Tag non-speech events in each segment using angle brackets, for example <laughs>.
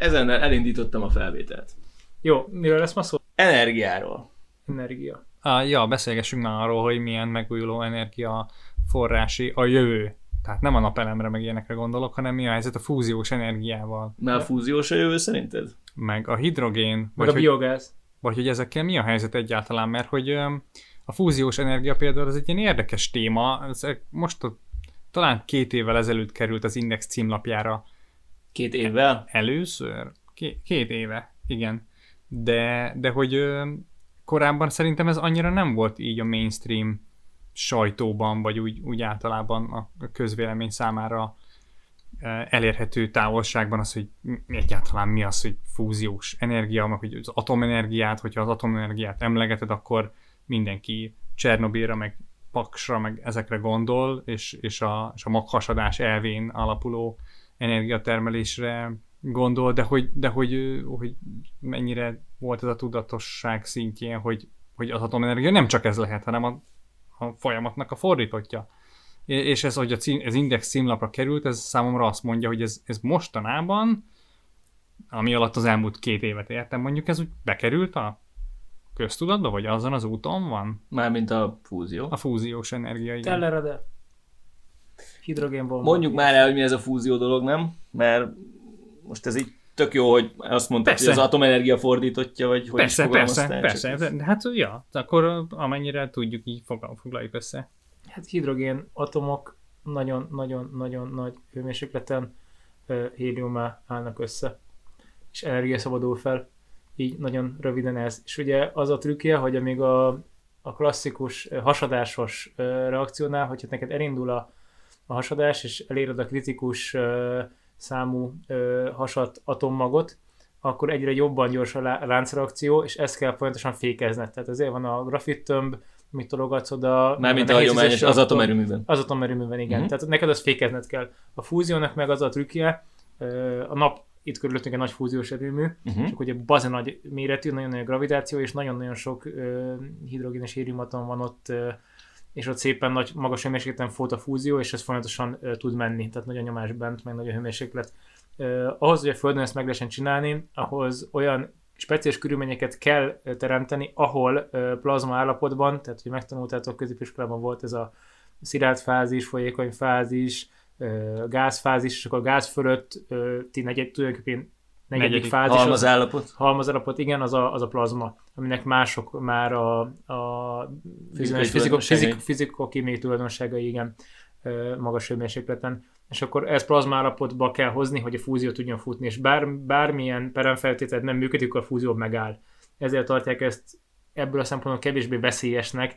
Ezennel elindítottam a felvételt. Jó, miről lesz ma szó? Energiáról. Energia. Ah, ja, beszélgessünk már arról, hogy milyen megújuló energia forrási a jövő. Tehát nem a napelemre meg ilyenekre gondolok, hanem mi a helyzet a fúziós energiával. Már a fúziós a jövő szerinted? Meg a hidrogén, Meg vagy, a hogy, biogáz. vagy hogy ezekkel mi a helyzet egyáltalán, mert hogy a fúziós energia például az egy ilyen érdekes téma. Ez most a, talán két évvel ezelőtt került az Index címlapjára Két évvel? Először? Két, éve, igen. De, de hogy korábban szerintem ez annyira nem volt így a mainstream sajtóban, vagy úgy, úgy általában a közvélemény számára elérhető távolságban az, hogy egyáltalán mi az, hogy fúziós energia, meg hogy az atomenergiát, hogyha az atomenergiát emlegeted, akkor mindenki Csernobilra, meg Paksra, meg ezekre gondol, és, és, a, és a maghasadás elvén alapuló energiatermelésre gondol, de hogy, de hogy, hogy mennyire volt ez a tudatosság szintjén, hogy, hogy az atomenergia nem csak ez lehet, hanem a, a folyamatnak a fordítottja. É- És ez, hogy a cím, ez Index címlapra került, ez számomra azt mondja, hogy ez, ez mostanában, ami alatt az elmúlt két évet értem, mondjuk ez úgy bekerült a köztudatba, vagy azon az úton van? Mármint a fúzió. A fúziós energia, igen. Tellerede. Hidrogénbomba. Mondjuk már el, hogy mi ez a fúzió dolog, nem? Mert most ez így tök jó, hogy azt mondtad, hogy Persze. az atomenergia fordítottja, vagy hogy Persze, is persze, fogalmaztál, persze. csak- De Hát ja, akkor amennyire tudjuk, így fogal- foglaljuk össze. Hát hidrogén atomok nagyon-nagyon-nagyon nagy hőmérsékleten ö, héliummá állnak össze, és energia szabadul fel. Így nagyon röviden ez. És ugye az a trükkje, hogy amíg a, a klasszikus hasadásos reakciónál, hogyha neked elindul a, a hasadás, és eléred a kritikus számú hasat atommagot, akkor egyre jobban gyors a lá- láncreakció, és ezt kell folyamatosan fékezned. Tehát ezért van a grafittömb, mit tologatsz oda. Mármint a hagyományos, az atomerőműben. az atomerőműben, igen. Mhm. Uh-huh. Tehát neked azt fékezned kell. A fúziónak meg az a trükkje, a nap itt körülöttünk egy nagy fúziós erőmű, Uh-huh. csak ugye bazen nagy méretű, nagyon nagy gravitáció, és nagyon-nagyon sok ö, hidrogén és héliumatom van ott, ö, és ott szépen nagy, magas hőmérsékleten folyt a fúzió, és ez folyamatosan ö, tud menni, tehát nagy a nyomás bent, meg nagy a hőmérséklet. Ö, ahhoz, hogy a Földön ezt meg lehessen csinálni, ahhoz olyan speciális körülményeket kell teremteni, ahol ö, plazma állapotban, tehát hogy megtanultátok, középiskolában volt ez a szilárd fázis, folyékony fázis, gázfázis, és akkor a gáz fölött ti negyed, tulajdonképpen negyedik, Negyedik fázis, az, Halmazállapot. igen, az a, az a plazma, aminek mások már a, a bizonyos fizik, fizikokémiai tulajdonságai, igen, magas hőmérsékleten. És akkor ezt plazma állapotba kell hozni, hogy a fúzió tudjon futni, és bár, bármilyen peremfeltétel nem működik, akkor a fúzió megáll. Ezért tartják ezt ebből a szempontból kevésbé veszélyesnek,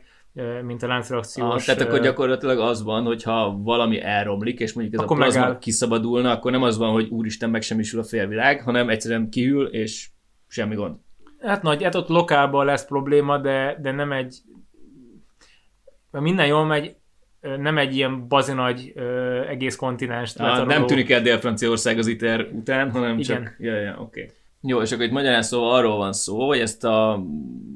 mint a láncreakciós. Ah, tehát akkor gyakorlatilag az van, hogyha valami elromlik, és mondjuk ez a plazma megáll. kiszabadulna, akkor nem az van, hogy úristen megsemmisül a félvilág, hanem egyszerűen kihűl, és semmi gond. Hát nagy, hát ott lokálban lesz probléma, de, de nem egy... Minden jól megy, nem egy ilyen bazinagy ö, egész kontinens. Ah, nem tűnik el Dél-Franciaország az ITER után, hanem Igen. csak... Ja, ja, oké. Okay. Jó, és akkor itt magyarán szóval arról van szó, hogy ezt a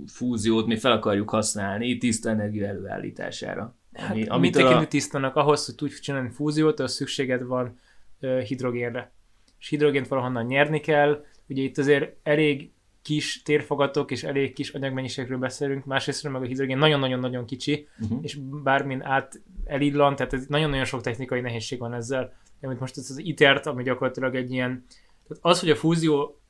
fúziót mi fel akarjuk használni tiszta energia előállítására. Hát, Ami, amit a... tisztának ahhoz, hogy tudj csinálni fúziót, az szükséged van ö, hidrogénre. És hidrogént valahonnan nyerni kell. Ugye itt azért elég kis térfogatok és elég kis anyagmennyiségről beszélünk, másrészt meg a hidrogén nagyon-nagyon-nagyon kicsi, Uh-huh. és bármin át elillan, tehát ez nagyon-nagyon sok technikai nehézség van ezzel. Amit most ez az ITER-t, ami gyakorlatilag egy ilyen, tehát az, hogy a fúzió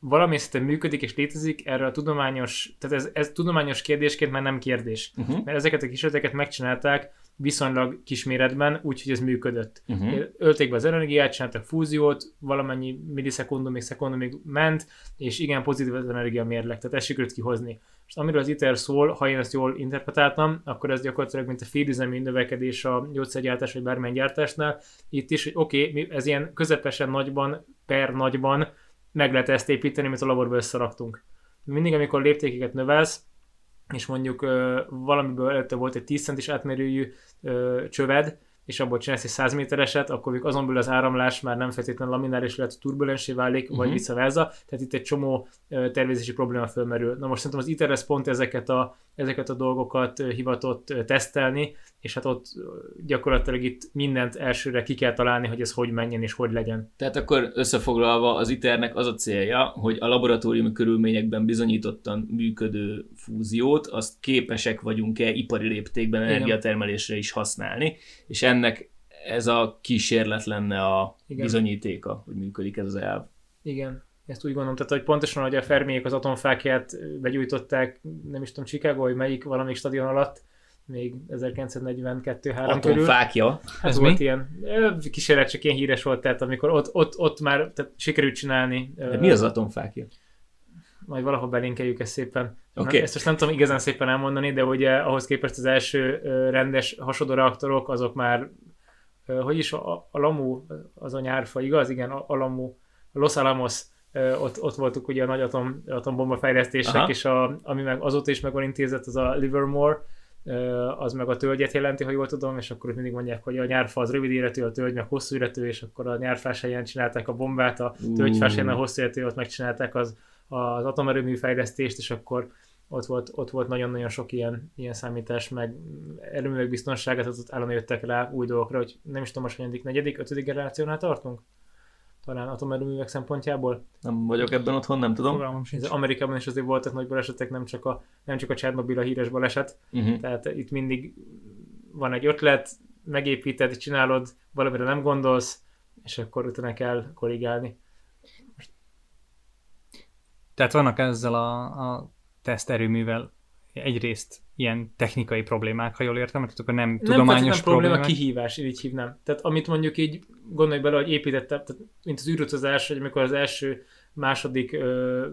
valami szinten működik és létezik, erre a tudományos, tehát ez, ez tudományos kérdésként már nem kérdés. Uh-huh. Mert ezeket a kísérleteket megcsinálták viszonylag kisméretben, úgyhogy ez működött. Uh-huh. Ölték be az energiát, csináltak fúziót, valamennyi millisekundumig, szekundumig ment, és igen, pozitív az energia mérleg, tehát ezt sikerült kihozni. És amiről az ITER szól, ha én ezt jól interpretáltam, akkor ez gyakorlatilag mint a félüzemi növekedés a gyógyszergyártás vagy bármilyen gyártásnál. Itt is, hogy oké, okay, ez ilyen közepesen nagyban, per nagyban meg lehet ezt építeni, amit a laborba összeraktunk. Mindig, amikor léptékeket növelsz, és mondjuk ö, valamiből előtte volt egy 10 centis átmérőjű ö, csöved, és abból csinálsz egy 100 métereset, akkor még azon belül az áramlás már nem feltétlenül lamináris, lehet turbulensé válik, uh-huh. vagy Mhm. vice versa, tehát itt egy csomó tervezési probléma fölmerül. Na most szerintem az ITER ez pont ezeket a, ezeket a dolgokat hivatott tesztelni, és hát ott gyakorlatilag itt mindent elsőre ki kell találni, hogy ez hogy menjen és hogy legyen. Tehát akkor összefoglalva az ITER-nek az a célja, hogy a laboratóriumi körülményekben bizonyítottan működő fúziót, azt képesek vagyunk-e ipari léptékben energiatermelésre is használni, és ennek ez a kísérlet lenne a Igen. bizonyítéka, hogy működik ez az elv. Igen, ezt úgy gondolom, tehát hogy pontosan, hogy a Fermiék az atomfákját begyújtották, nem is tudom, Chicago, vagy melyik valamelyik stadion alatt, még 1942-3 körül. Atomfákja? Hát Ez volt mi? ilyen, kísérlet csak ilyen híres volt, tehát amikor ott, ott, ott már tehát sikerült csinálni. De mi az atomfákja? Majd valahol belinkeljük ezt szépen. Okay. Ezt most nem tudom igazán szépen elmondani, de ugye ahhoz képest az első rendes hasonló reaktorok, azok már, hogy is a, a Lamu, az a nyárfa, igaz? Igen, a, a Lamu, a Los Alamos, ott, ott voltunk ugye a nagy atom, atombomba fejlesztések, Aha. és a, ami meg azóta is meg van intézet, az a Livermore, az meg a tölgyet jelenti, ha jól tudom, és akkor mindig mondják, hogy a nyárfa az rövid életű, a tölgy meg hosszú életű, és akkor a nyárfás helyen csinálták a bombát, a tölgyfás helyen a hosszú életű, ott megcsinálták az, az atomerőmű fejlesztést, és akkor ott volt, ott volt nagyon-nagyon sok ilyen, ilyen számítás, meg erőművek biztonságát, ott állandóan jöttek rá új dolgokra, hogy nem is tudom, most negyedik, negyedik, ötödik generációnál tartunk? Talán atomerőművek szempontjából. Nem vagyok ebben otthon, nem tudom. Ez Amerikában is azért voltak nagy balesetek, nem csak a, nem csak a Csernobyl a híres baleset, uh-huh. tehát itt mindig van egy ötlet, megépíted, csinálod, valamire nem gondolsz, és akkor utána kell korrigálni. Tehát vannak ezzel a, a teszterőművel egyrészt ilyen technikai problémák, ha jól értem, mert akkor nem, nem tudományos nem probléma, problémák. kihívás, így hívnám. Tehát amit mondjuk így gondolj bele, hogy építettem, tehát mint az űrutazás, hogy amikor az első, második ö,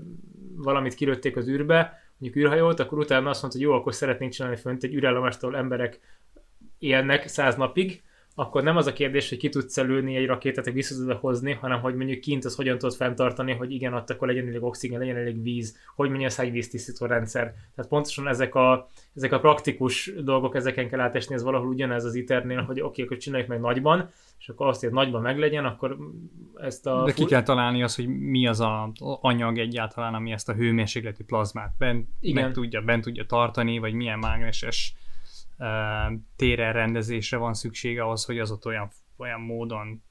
valamit kilőtték az űrbe, mondjuk űrhajót, akkor utána azt mondta, hogy jó, akkor szeretnénk csinálni fönt egy űrállomást, ahol emberek élnek száz napig, akkor nem az a kérdés, hogy ki tudsz előni egy rakétát, vissza tudod hozni, hanem hogy mondjuk kint az hogyan tudod fenntartani, hogy igen, ott akkor legyen elég oxigén, legyen elég víz, hogy mondja a víztisztító rendszer. Tehát pontosan ezek a, ezek a praktikus dolgok, ezeken kell átesni, ez valahol ugyanez az iternél, hogy oké, okay, akkor csináljuk meg nagyban, és akkor azt, hogy nagyban meglegyen, akkor ezt a... De ki kell találni az, hogy mi az a anyag egyáltalán, ami ezt a hőmérsékletű plazmát bent, igen. Meg tudja, bent tudja tartani, vagy milyen mágneses térelrendezésre van szüksége ahhoz, hogy az ott olyan, olyan módon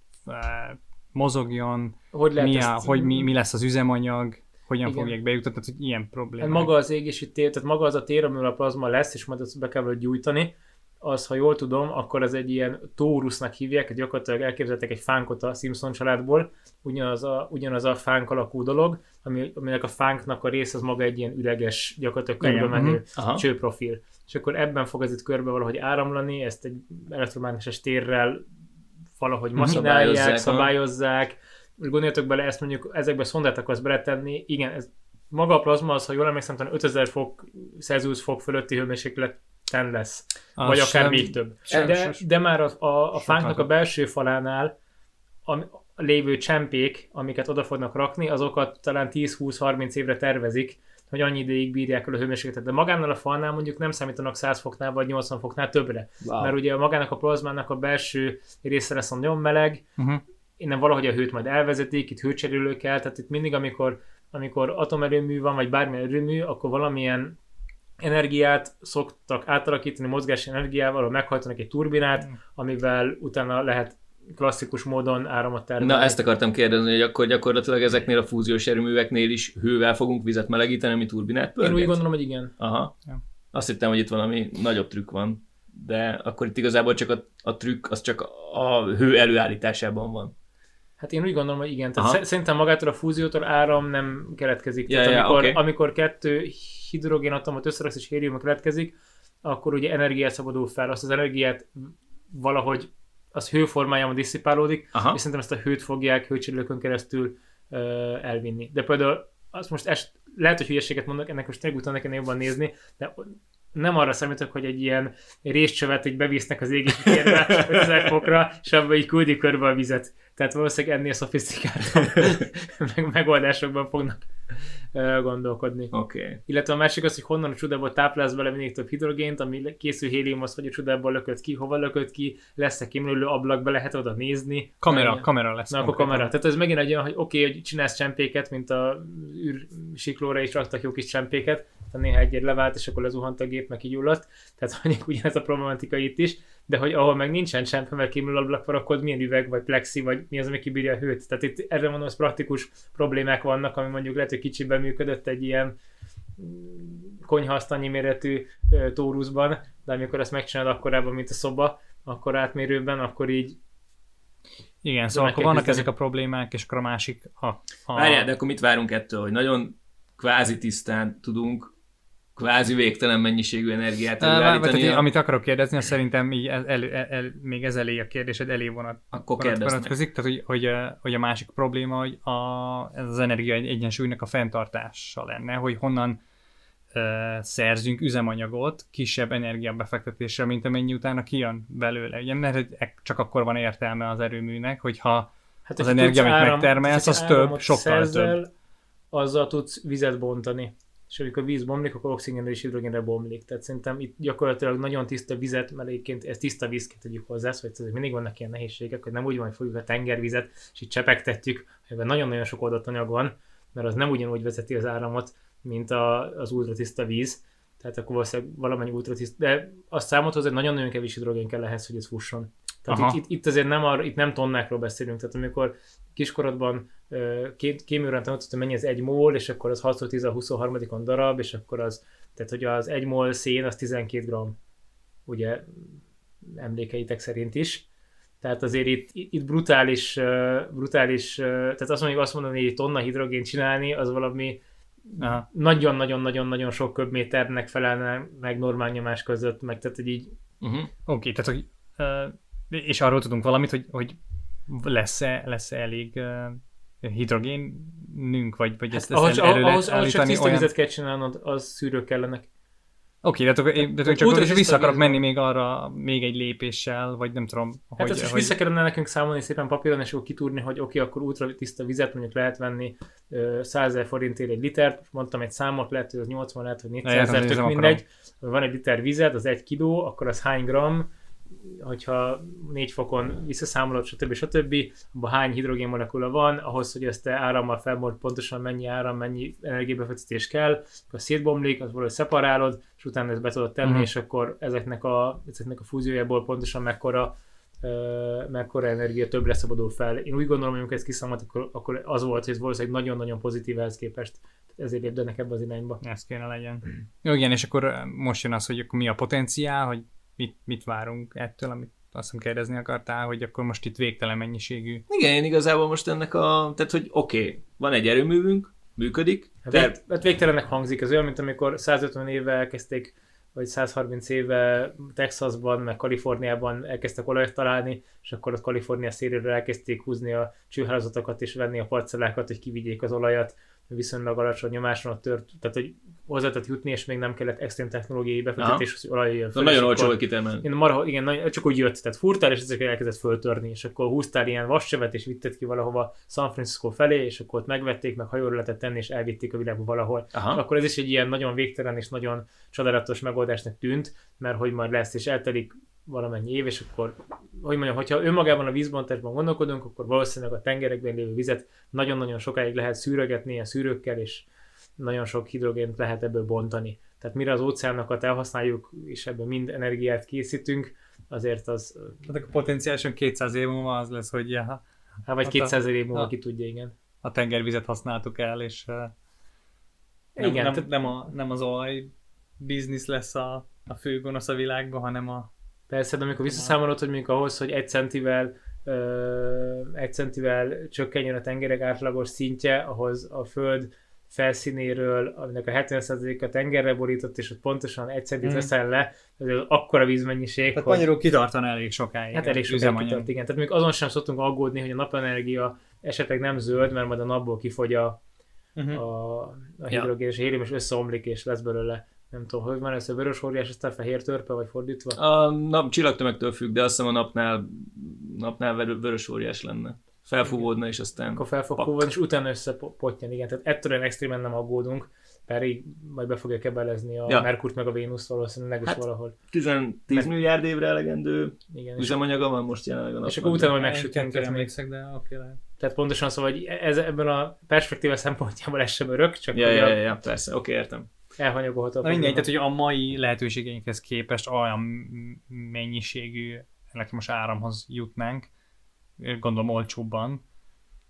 mozogjon, hogy, lehet mi, a, hogy mi, mi lesz az üzemanyag, hogyan Igen. fogják bejutatni, tehát hogy ilyen probléma. Hát maga az égési tér, tehát maga az a tér, amivel a plazma lesz, és majd azt be kell gyújtani, az, ha jól tudom, akkor ez egy ilyen tórusnak hívják, gyakorlatilag elképzeltek egy fánkot a Simpson családból, ugyanaz a, ugyanaz a fánk alakú dolog, ami, aminek a fánknak a része az maga egy ilyen üreges, gyakorlatilag körbe menő uh-huh. csőprofil. És akkor ebben fog ez itt körbe valahogy áramlani, ezt egy elektromágneses térrel valahogy mhm. machinálják, szabályozzák. szabályozzák. Gondoljatok bele, ezt mondjuk ezekbe szondát akarsz beletenni, igen, ez maga a plazma az, ha jól emlékszem, 5000 fok, Celsius fok fölötti hőmérséklet ten lesz, az vagy akár sem, még több. Sem, de, de már a, a, a fánknak a belső falánál a, a lévő csempék, amiket oda fognak rakni, azokat talán 10-20-30 évre tervezik, hogy annyi ideig bírják el a hőmérsékletet. De magánál a falnál mondjuk nem számítanak 100 foknál vagy 80 foknál többre. Wow. Mert ugye a magának a plazmának a belső része lesz nagyon meleg, uh-huh. innen valahogy a hőt majd elvezetik, itt hőcserélő kell, tehát itt mindig, amikor, amikor atomerőmű van, vagy bármilyen erőmű, akkor valamilyen energiát szoktak átalakítani mozgási energiával, ahol meghajtanak egy turbinát, mm. amivel utána lehet klasszikus módon áramot termelni. Na ezt akartam kérdezni, hogy akkor gyakorlatilag ezeknél a fúziós erőműveknél is hővel fogunk vizet melegíteni, ami turbinát pörget? Én úgy gondolom, hogy igen. Aha. Ja. Azt hittem, hogy itt valami nagyobb trükk van, de akkor itt igazából csak a, a trükk, az csak a hő előállításában van. Hát én úgy gondolom, hogy igen. Tehát Aha. szerintem magától a fúziótól áram nem keletkezik. Ja, Tehát ja, amikor, okay. amikor kettő hidrogénatomot összeraksz és hélium keletkezik, akkor ugye energiát szabadul fel. Azt az energiát valahogy az hőformájában disszipálódik, Aha. és szerintem ezt a hőt fogják hőcserélőkön keresztül uh, elvinni. De például azt most est, lehet, hogy hülyeséget mondok, ennek most tényleg utána nekem jobban nézni, de nem arra számítok, hogy egy ilyen részcsövet így bevisznek az égési térbe <laughs> 5000 fokra, és abban így küldik körbe a vizet. Tehát valószínűleg ennél szofisztikáltabb <laughs> <laughs> meg megoldásokban fognak <laughs> gondolkodni. Oké. Okay. Illetve a másik az, hogy honnan a csodából táplálsz bele minél több hidrogént, ami készül héliumhoz, hogy a csodából lökött ki, hova lökött ki, lesz-e kimlőlő ablak, be lehet oda nézni. Kamera, Annyi- kamera lesz. Na, akkor kamera. Tehát ez megint egy olyan, hogy oké, okay, hogy csinálsz csempéket, mint a űrsiklóra is raktak jó kis csempéket, tehát néha egy levált, és akkor lezuhant a gép, meg kigyulladt. Tehát <laughs> mondjuk ugyanez a problematika itt is, de hogy ahol meg nincsen csempe, mert kimlő ablak van, akkor milyen üveg, vagy plexi, vagy mi az, ami kibírja a hőt. Tehát itt erre mondom, az praktikus problémák vannak, ami mondjuk lehet, hogy kicsiben működött egy ilyen konyhaasztalnyi méretű tóruszban, de amikor ezt megcsinálod akkorában, mint a szoba, akkor átmérőben, akkor így Igen, szóval akkor vannak küzdeni. ezek a problémák, és akkor a másik a... a Várjál, de akkor mit várunk ettől, hogy nagyon kvázi tisztán tudunk kvázi végtelen mennyiségű energiát előállítani, tehát, amit akarok kérdezni, az szerintem így el, el, el, még ez elé a kérdésed elé vonat, akkor vonat, vonatkozik, tehát hogy, hogy, hogy a másik probléma, hogy a, ez az energia egy- egyensúlynak a fenntartása lenne, hogy honnan ö, szerzünk üzemanyagot kisebb energiabefektetéssel, mint amennyi utána kijön belőle. Ugye, mert csak akkor van értelme az erőműnek, hogyha Hát, Az energia, amit áram- megtermelsz, az több, sokkal szerzel, Azzal tudsz vizet bontani. És amikor víz bomlik, akkor oxigénre és hidrogénre bomlik. Tehát szerintem itt gyakorlatilag nagyon tiszta vizet, mert egyébként ez tiszta vízként tegyük hozzá, szóval azért mindig vannak ilyen nehézségek, hogy nem úgy van, hogy fogjuk a tengervizet, és itt csepegtetjük, amiben nagyon-nagyon sok oldott anyag van, mert az nem ugyanúgy vezeti az áramot, mint a, az ultratiszta víz. Tehát akkor valószínűleg valamennyi ultratiszta, de azt számot hoz, hogy nagyon-nagyon kevés hidrogén kell ehhez, hogy ez fusson. Tehát Aha. itt, itt, itt, azért nem, arra, itt nem tonnákról beszélünk, tehát amikor kiskorodban ö, ké- kéműrán tanultad, hogy mennyi az egy mól, és akkor az 6 10 a 23 darab, és akkor az, tehát hogy az egy mol szén az 12 gram, ugye emlékeitek szerint is. Tehát azért itt, itt brutális, brutális, tehát azt mondjuk azt mondani, hogy tonna hidrogén csinálni, az valami nagyon-nagyon-nagyon-nagyon sok köbméternek felelne meg normál nyomás között, meg tehát, hogy így Uh-huh. Oké, tehát hogy, ö, és arról tudunk valamit, hogy, hogy lesz-e, lesz-e elég uh, hidrogénünk, vagy, vagy ezt, ezt ahhoz, el, ahhoz, ahhoz csak tiszta olyan... vizet kell csinálnod, az szűrők kellenek. Oké, de, akkor én- de, csak ultra vissza akarok menni még arra, még egy lépéssel, vagy nem tudom, Hát hogy, ezt hogy vissza kellene nekünk számolni szépen papíron, és akkor kitúrni, hogy oké, akkor ultra tiszta vizet mondjuk lehet venni ö, 100 ezer forintért egy litert, mondtam egy számot, lehet, hogy az 80, lehet, hogy 400 Na, értem, ezer, tök mindegy. Van egy liter vizet, az egy kiló, akkor az hány gram, hogyha 4 fokon visszaszámolod, stb. stb. abban hány hidrogénmolekula van, ahhoz, hogy ezt te árammal felmond pontosan mennyi áram, mennyi energiabefektetés kell, akkor szétbomlik, az valahogy szeparálod, és utána ezt be tudod tenni, Mhm. és akkor ezeknek a, ezeknek a fúziójából pontosan mekkora ö, mekkora energia több leszabadul fel. Én úgy gondolom, hogy amikor ezt kiszámolt, akkor, akkor az volt, hogy ez valószínűleg nagyon-nagyon pozitív ehhez képest. Ezért lépdenek ebbe az irányba. ez kéne legyen. Jó, igen, és akkor most jön az, hogy akkor mi a potenciál, hogy mit, mit várunk ettől, amit azt hiszem kérdezni akartál, hogy akkor most itt végtelen mennyiségű. Igen, én igazából most ennek a... Tehát, hogy oké, okay, van egy erőművünk, működik, Hát, de vég, hát végtelennek hangzik, ez olyan, mint amikor 150 éve elkezdték, vagy 130 éve Texasban, meg Kaliforniában elkezdtek olajat találni, és akkor ott Kalifornia széléről elkezdték húzni a csőhálózatokat és venni a parcellákat, hogy kivigyék az olajat, viszonylag alacsony nyomáson ott tört, tehát hogy hozzá tudott jutni, és még nem kellett extrém technológiai befektetés, hogy olaj de föl, nagyon olcsó volt kitermelni. én marha, igen, nagyon, csak úgy jött, tehát furtál, és ezeket elkezdett föltörni, és akkor húztál ilyen vascsövet, és vitted ki valahova San Francisco felé, és akkor ott megvették, meg hajóra lehetett tenni, és elvitték a világba valahol. Aha. Akkor ez is egy ilyen nagyon végtelen és nagyon csodálatos megoldásnak tűnt, mert hogy majd lesz, és eltelik valamennyi év, és akkor, hogy mondjam, hogyha önmagában a vízbontásban gondolkodunk, akkor valószínűleg a tengerekben lévő vizet nagyon-nagyon sokáig lehet szűrögetni ilyen szűrőkkel, és nagyon sok hidrogént lehet ebből bontani. Tehát mire az óceánokat elhasználjuk, és ebből mind energiát készítünk, azért az, Tehát akkor potenciálisan 200 év múlva az lesz, hogy ja, hát vagy Hát a- 200 év múlva a- ki tudja, igen. a tengervizet használtuk el, és uh, nem, Igen, nem, tehát- nem, a, nem az olaj biznisz lesz a, a fő gonosz a világban, hanem a Persze, de amikor visszaszámolod, hogy mondjuk ahhoz, hogy egy centivel, ö, egy centivel csökkenjen a tengerek átlagos szintje, ahhoz a föld felszínéről, aminek a 70%-a tengerre borított, és ott pontosan egy centit Mhm. veszel le, ez akkora vízmennyiség, Tehát hogy... magyarul kitartan elég sokáig. Hát az elég sok üzemanyag. kitart, igen. Tehát még azon sem szoktunk aggódni, hogy a napenergia esetleg nem zöld, mert majd a napból kifogy a, Uh-huh. a, a hidrogén és a hélium, és összeomlik, és lesz belőle, nem tudom, hogy van ez a vörös óriás, aztán fehér törpe, vagy fordítva. A nap csillagtömegtől függ, de azt hiszem a napnál, napnál vör- vörös óriás lenne. felfúvódna, és aztán... Akkor fel fog fúvódni, és utána összepotjan, igen. Tehát ettől olyan extrémen nem aggódunk, pedig majd be fogja kebelezni a Ja. Merkurt meg a Vénusz valószínűleg is Hát, valahol. 10, 10 milliárd évre elegendő Igen, üzemanyaga van most jelenleg a és akkor napban. utána majd megsütünk. Emlékszek, de oké, lehet. tehát pontosan szóval, hogy ez, ebben a perspektíva szempontjából ez sem örök, csak Ja, ja, ja, ja, persze, oké, értem. Elhanyagolható. a Na mindegy, tehát hogy a mai lehetőségeinkhez képest olyan mennyiségű elektromos áramhoz jutnánk, gondolom olcsóbban,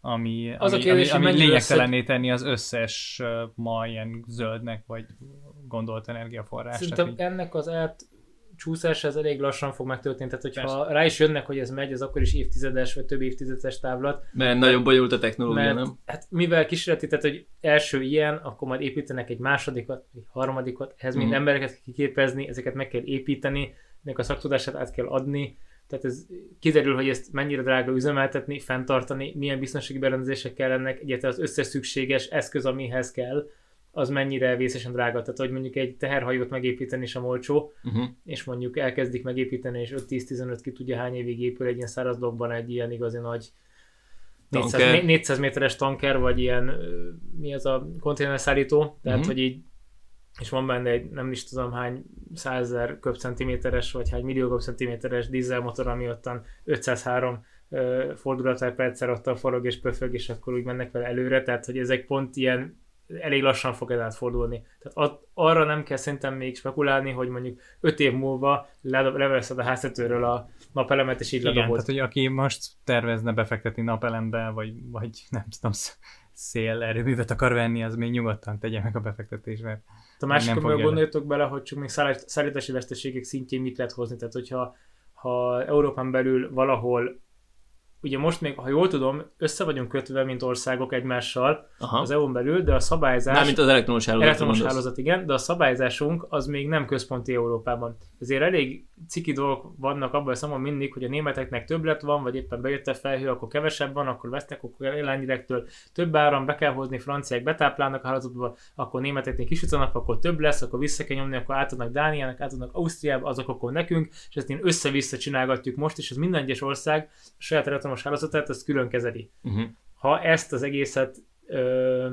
ami, Az a ami, kérdés, hogy ami, ami lényegtelenné tenni az összes ma ilyen zöldnek vagy gondolt energiaforrás. Szerintem így- ennek az át csúszás ez elég lassan fog megtörténni, tehát hogyha rá is jönnek, hogy ez megy, az akkor is évtizedes vagy több évtizedes távlat, Mert nagyon bonyolult a technológia, mert nem? hát mivel kísérleti, tehát hogy első ilyen, akkor majd építenek egy másodikat, egy harmadikat, ehhez mind Mhm. embereket kell kiképezni, ezeket meg kell építeni, ennek a szaktudását át kell adni, tehát ez kiderül, hogy ezt mennyire drága üzemeltetni, fenntartani, milyen biztonsági berendezések kellenek, egyáltalán az összes szükséges eszköz, amihez kell, az mennyire vészesen drága. Tehát, hogy mondjuk egy teherhajót megépíteni sem olcsó, Uh-huh. és mondjuk elkezdik megépíteni, és 5-10-15 ki tudja hány évig épül egy ilyen száraz blokkban egy ilyen igazi nagy 400, Tanker. mé- 400 méteres tanker, vagy ilyen, mi az a konténerszállító, tehát Mhm. hogy így, és van benne egy nem is tudom hány százezer köbcentiméteres, vagy hány millió köbcentiméteres dízelmotor, ami ottan 503 ö, fordulat per perccel ottan forog és pöfög, és akkor úgy mennek vele előre, tehát hogy ezek pont ilyen elég lassan fog ez átfordulni. Tehát at, arra nem kell szerintem még spekulálni, hogy mondjuk 5 év múlva le- leveszed a háztetőről a napelemet, és így Igen, ledobod. tehát hogy aki most tervezne befektetni napelembe, vagy, vagy <laughs> nem tudom, sz- szélerőművet akar venni, az még nyugodtan tegye meg a befektetést, mert A másik, fogja gondoljatok bele, hogy csak még szállít- szállítási veszteségek szintjén mit lehet hozni. Tehát, hogyha ha Európán belül valahol, ugye most még, ha jól tudom, össze vagyunk kötve, mint országok egymással Aha. az EU-n belül, de a szabályzás... Mármint az elektromos hálózat. Elektromos hálózat, igen, de a szabályzásunk az még nem központi Európában. Ezért elég ciki dolgok vannak abban a számon mindig, hogy a németeknek többlet van, vagy éppen bejött a felhő, akkor kevesebb van, akkor vesznek, akkor iránydirektől több áram, be kell hozni, franciák betáplálnak a hálózatba, akkor németeknél kisütanak, akkor több lesz, akkor vissza kell nyomni, akkor átadnak Dániának, átadnak Ausztriába, azok akkor nekünk, és ezt én össze-vissza csinálgatjuk most, és ez minden egyes ország a saját elektromos hálózatát, ezt külön kezeli Uh-huh. ha ezt az egészet ö,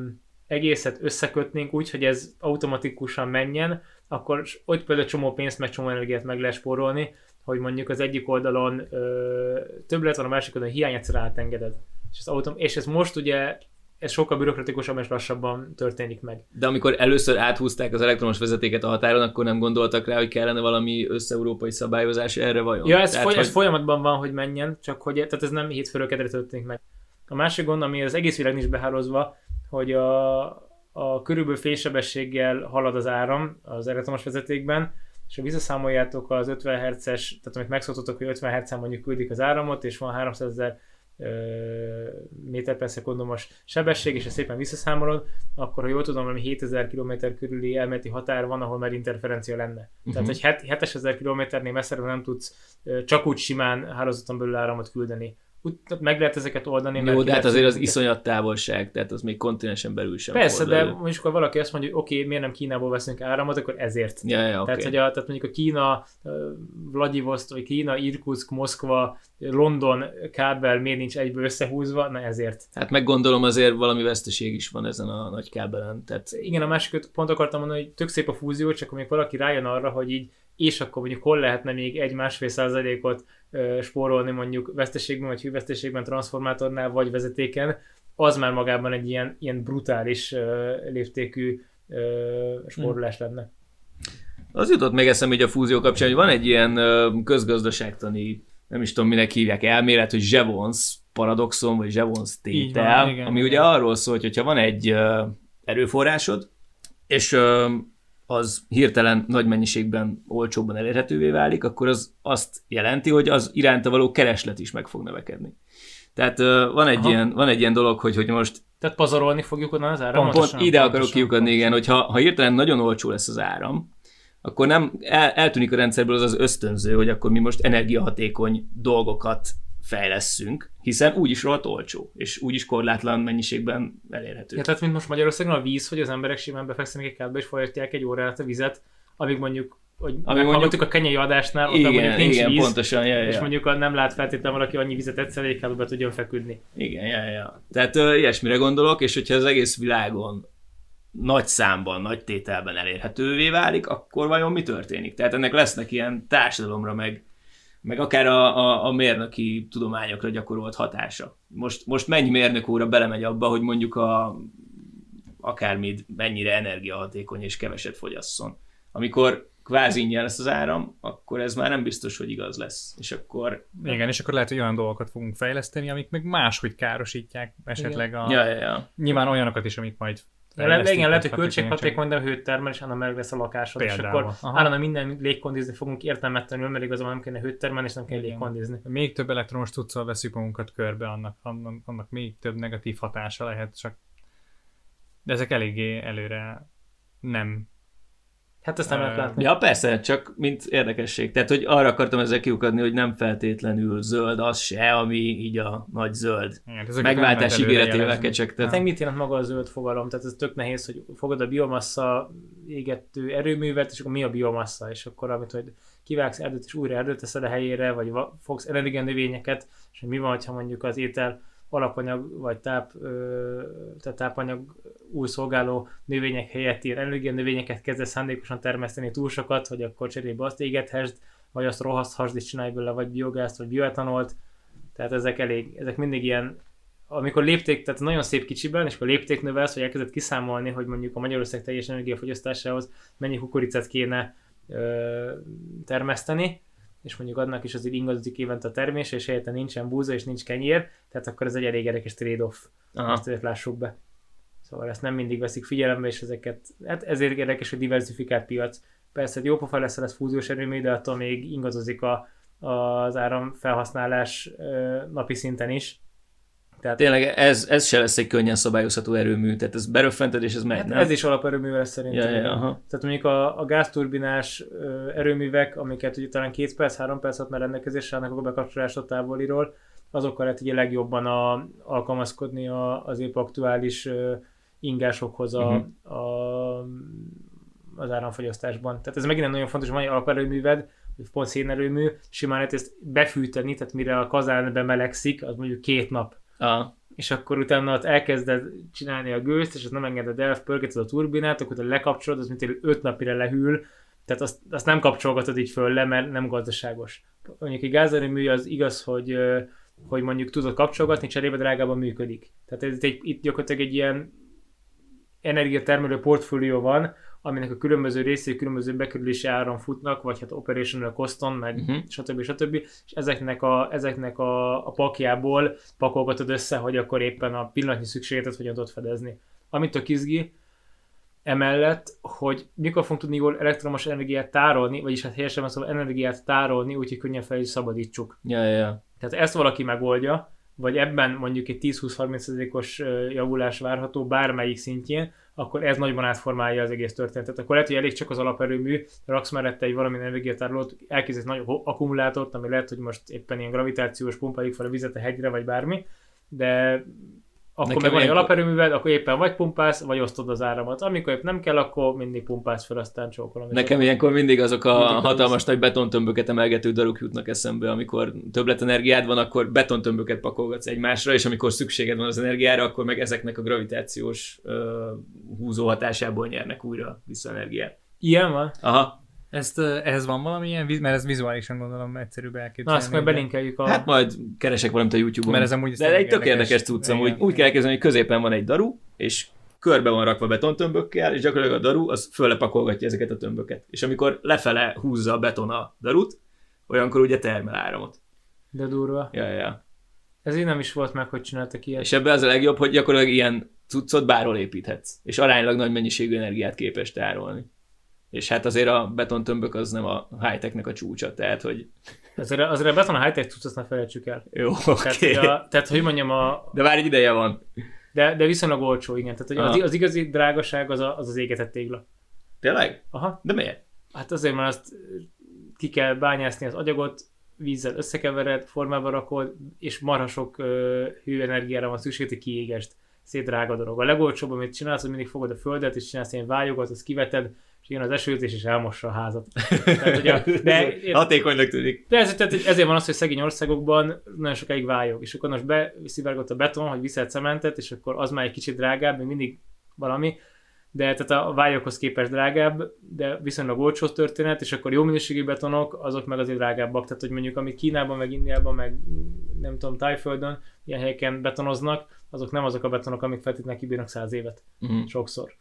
egészet összekötnénk úgy, hogy ez automatikusan menjen, akkor ott például csomó pénzt, meg csomó energiát meg lehet spórolni, hogy mondjuk az egyik oldalon ö, többlet van, a másik oldalon hiány egyszer átengeded. És ez, autom- és ez most ugye ez sokkal bürokratikusabban és lassabban történik meg. De amikor először áthúzták az elektromos vezetéket a határon, akkor nem gondoltak rá, hogy kellene valami összeurópai szabályozás erre vajon? Ja, ez, Tehát, foly- ez hogy- folyamatban van, hogy menjen, csak hogy tehát ez nem hétfőről kedre történik meg. A másik gond, ami az egész világ nincs behálózva, hogy a, a körülbelül félsebességgel halad az áram az elektromos vezetékben, és ha visszaszámoljátok az 50 Hz-es, tehát amit megszoktatok, hogy 50 Hz-en mondjuk küldik az áramot, és van 300 ezer méter per szekundumos sebesség, és ezt szépen visszaszámolod, akkor ha jól tudom, valami 7000 km körüli elméleti határ van, ahol már interferencia lenne. Uh-huh. Tehát, hogy 7000 kilométernél messzebb nem tudsz csak úgy simán hálózaton belül áramot küldeni. Úgy, tehát meg lehet ezeket oldani. Jó, mert de hát azért az iszonyat távolság, tehát az még kontinensen belül sem Persze, fordul de most akkor valaki azt mondja, hogy oké, okay, miért nem Kínából veszünk áramot, akkor ezért. Ja, ja, Okay. Tehát, oké. hogy a, tehát mondjuk a Kína, Vladivostok, vagy Kína, Irkutsk, Moszkva, London kábel miért nincs egyből összehúzva, na ezért. Hát meggondolom azért valami veszteség is van ezen a nagy kábelen. Tehát Igen, a másik pont akartam mondani, hogy tök szép a fúzió, csak amikor valaki rájön arra, hogy így és akkor mondjuk hol lehetne még egy másfél százalékot spórolni mondjuk veszteségben, vagy hőveszteségben, transformátornál, vagy vezetéken, az már magában egy ilyen, ilyen brutális léptékű spórolás lenne. az jutott még eszembe így a fúzió kapcsán, hogy van egy ilyen közgazdaságtani, nem is tudom minek hívják, elmélet, hogy Jevons paradoxon, vagy Így tétel, van, igen, ami igen. ugye arról szól, hogy ha van egy erőforrásod, és az hirtelen nagy mennyiségben olcsóbban elérhetővé válik, akkor az azt jelenti, hogy az iránta való kereslet is meg fog növekedni. Tehát ö, van egy, Aha. ilyen, van egy ilyen dolog, hogy, hogy most Tehát pazarolni fogjuk onnan az áramot? Pontosan. Pont ide akarok pontosan, kiukadni, igen, pontosan. hogy ha, ha hirtelen nagyon olcsó lesz az áram, akkor nem el, eltűnik a rendszerből az az ösztönző, hogy akkor mi most energiahatékony dolgokat fejlesszünk, hiszen úgyis rohadt olcsó, és úgyis korlátlan mennyiségben elérhető. Ja, tehát mint most Magyarországon a víz, hogy az emberek simán befekszenek egy kádba és folyatják egy órát a vizet, amíg mondjuk hogy Ami mondjuk a kenyai adásnál, oda igen, mondjuk nincs igen, víz, pontosan, ja, ja. és mondjuk nem lát feltétlenül valaki annyi vizet egyszer, hogy be tudjon feküdni. Igen, ja, ja. Tehát uh, ilyesmire gondolok, és hogyha az egész világon nagy számban, nagy tételben elérhetővé válik, akkor vajon mi történik? Tehát ennek lesznek ilyen társadalomra, meg, meg akár a, a, a mérnöki tudományokra gyakorolt hatása. Most, most mennyi mérnök óra belemegy abba, hogy mondjuk a akármit mennyire energiahatékony és keveset fogyasszon. Amikor kvázi ingyen lesz az áram, akkor ez már nem biztos, hogy igaz lesz. És akkor... Igen, és akkor lehet, hogy olyan dolgokat fogunk fejleszteni, amik meg máshogy károsítják esetleg a... Ja, ja, ja. Nyilván olyanokat is, amik majd le, igen, lehet, hogy költséghatékony, de hőt termel, és meg lesz a lakásod, Például. és akkor Aha. állandóan minden légkondizni fogunk értelmetlenül, mert igazából nem kéne hőt termelni, és nem kell légkondizni. Még több elektromos tudszal veszük magunkat körbe, annak, annak, annak még több negatív hatása lehet, csak de ezek eléggé előre nem Hát ezt nem lehet látni. Ja, persze, csak mint érdekesség. Tehát, hogy arra akartam ezzel kiukadni, hogy nem feltétlenül zöld az se, ami így a nagy zöld Igen, megváltás ígéretével kecsegtet. Hát mit jelent maga a zöld fogalom? Tehát ez tök nehéz, hogy fogod a biomassa égető erőművet, és akkor mi a biomassa? És akkor amit, hogy kivágsz erdőt, és újra erdőt teszed a helyére, vagy fogsz energianövényeket, és hogy mi van, ha mondjuk az étel alapanyag vagy táp, tehát tápanyag új szolgáló növények helyett ilyen energia növényeket kezdesz szándékosan termeszteni túl sokat, hogy akkor cserébe azt égethesd, vagy azt rohaszthasd és csinálj belőle vagy biogázt, vagy bioetanolt. Tehát ezek elég, ezek mindig ilyen amikor lépték, tehát nagyon szép kicsiben, és akkor lépték növelsz, hogy elkezdett kiszámolni, hogy mondjuk a Magyarország teljes energiafogyasztásához mennyi kukoricát kéne ö, termeszteni, és mondjuk adnak is azért ingadozik évente a termés, és helyette nincsen búza és nincs kenyér, tehát akkor ez egy elég érdekes trade-off. Azért lássuk be. Szóval ezt nem mindig veszik figyelembe, és ezeket, hát ezért érdekes, hogy diversifikált piac. Persze, hogy jó pofa lesz, lesz fúziós erőmű, de attól még ingadozik a, az áramfelhasználás napi szinten is. Tehát, Tényleg ez, ez se lesz egy könnyen szabályozható erőmű, tehát ez beröffented és ez megy, hát nem? Ez is alaperőmű lesz szerintem. Ja, ja, aha. Tehát mondjuk a, a gázturbinás erőművek, amiket ugye talán két perc, három perc alatt már rendelkezésre állnak a bekapcsolásra távoliról, azokkal lehet ugye legjobban a, alkalmazkodni a, az épp aktuális ingásokhoz a, uh-huh. a, az áramfogyasztásban. Tehát ez megint nagyon fontos, hogy van egy alaperőműved, pont szénerőmű, simán lehet ezt befűteni, tehát mire a kazán bemelegszik, az mondjuk két nap Aha. és akkor utána ott elkezded csinálni a gőzt, és azt nem engeded el, pörgeted a turbinát, akkor utána lekapcsolod, az mint öt napira lehűl, tehát azt, azt nem kapcsolgatod így föl le, mert nem gazdaságos. Mondjuk egy gázerőmű az igaz, hogy, hogy mondjuk tudod kapcsolgatni, cserébe drágában működik. Tehát ez egy, itt gyakorlatilag egy ilyen energiatermelő portfólió van, aminek a különböző részei különböző bekerülési áron futnak, vagy hát operational coston, meg uh-huh. stb. stb. És ezeknek a, ezeknek a, a pakjából pakolgatod össze, hogy akkor éppen a pillanatnyi szükségetet hogyan tudod fedezni. Amit a kizgi, emellett, hogy mikor fogunk tudni jól elektromos energiát tárolni, vagyis hát helyesen szóval energiát tárolni, úgyhogy könnyen fel is szabadítsuk. Ja, ja, ja. Tehát ezt valaki megoldja, vagy ebben mondjuk egy 10-20-30%-os javulás várható bármelyik szintjén, akkor ez nagyban átformálja az egész történetet. Akkor lehet, hogy elég csak az alaperőmű, raksz mellette egy valami energiatárolót, elkészít nagy akkumulátort, ami lehet, hogy most éppen ilyen gravitációs pumpálik fel a vizet a hegyre, vagy bármi, de akkor Nekem meg van egy alaperőműved, akkor éppen vagy pumpálsz, vagy osztod az áramot. Amikor épp nem kell, akkor mindig pumpálsz fel, aztán csókolom. Nekem ilyenkor mindig azok a mindig hatalmas nagy betontömböket emelgető daruk jutnak eszembe, amikor energiád van, akkor betontömböket pakolgatsz egymásra, és amikor szükséged van az energiára, akkor meg ezeknek a gravitációs uh, húzó hatásából nyernek újra vissza energiát. Ilyen van? Aha. Ezt, ehhez van valamilyen, mert ez vizuálisan gondolom egyszerűbb elképzelni. Na, azt majd belinkeljük a... Hát majd keresek valamit a YouTube-on. Mert ez amúgy De egy tök érdekes cucc, úgy, úgy kell elkezdeni, hogy középen van egy daru, és körbe van rakva betontömbökkel, és gyakorlatilag a daru az föllepakolgatja ezeket a tömböket. És amikor lefele húzza a beton a darut, olyankor ugye termel áramot. De durva. Ja, ja. Ez így nem is volt meg, hogy csináltak ilyet. És ebben az a legjobb, hogy gyakorlatilag ilyen cuccot bárhol építhetsz. És aránylag nagy mennyiségű energiát képes tárolni. És hát azért a betontömbök az nem a high-technek a csúcsa, tehát hogy... Azért, azért a beton a high-tech cucc, azt ne felejtsük el. Jó, okay. tehát, hogy a, tehát, hogy mondjam a... De már egy ideje van. De, de viszonylag olcsó, igen. Tehát hogy az, az, igazi drágaság az, a, az az égetett tégla. Tényleg? Aha. De miért? Hát azért, mert azt ki kell bányászni az agyagot, vízzel összekevered, formába rakod, és marha sok uh, hőenergiára van szükség, hogy kiégest. Szét drága dolog. A legolcsóbb, amit csinálsz, hogy mindig fogod a földet, és csinálsz ilyen vályogat, azt kiveted, és jön az esőzés, és elmossa a házat. <laughs> Tehát, a, de, Hatékonynak tűnik. de ez, tehát, ezért van az, hogy szegény országokban nagyon sokáig vályog, és akkor most beszivárgott a beton, hogy viszel cementet, és akkor az már egy kicsit drágább, még mindig valami, de tehát a vályokhoz képest drágább, de viszonylag olcsó történet, és akkor jó minőségű betonok, azok meg azért drágábbak. Tehát, hogy mondjuk amit Kínában, meg Indiában, meg nem tudom, Tájföldön ilyen helyeken betonoznak, azok nem azok a betonok, amik feltétlenül kibírnak száz évet. Mhm. Sokszor.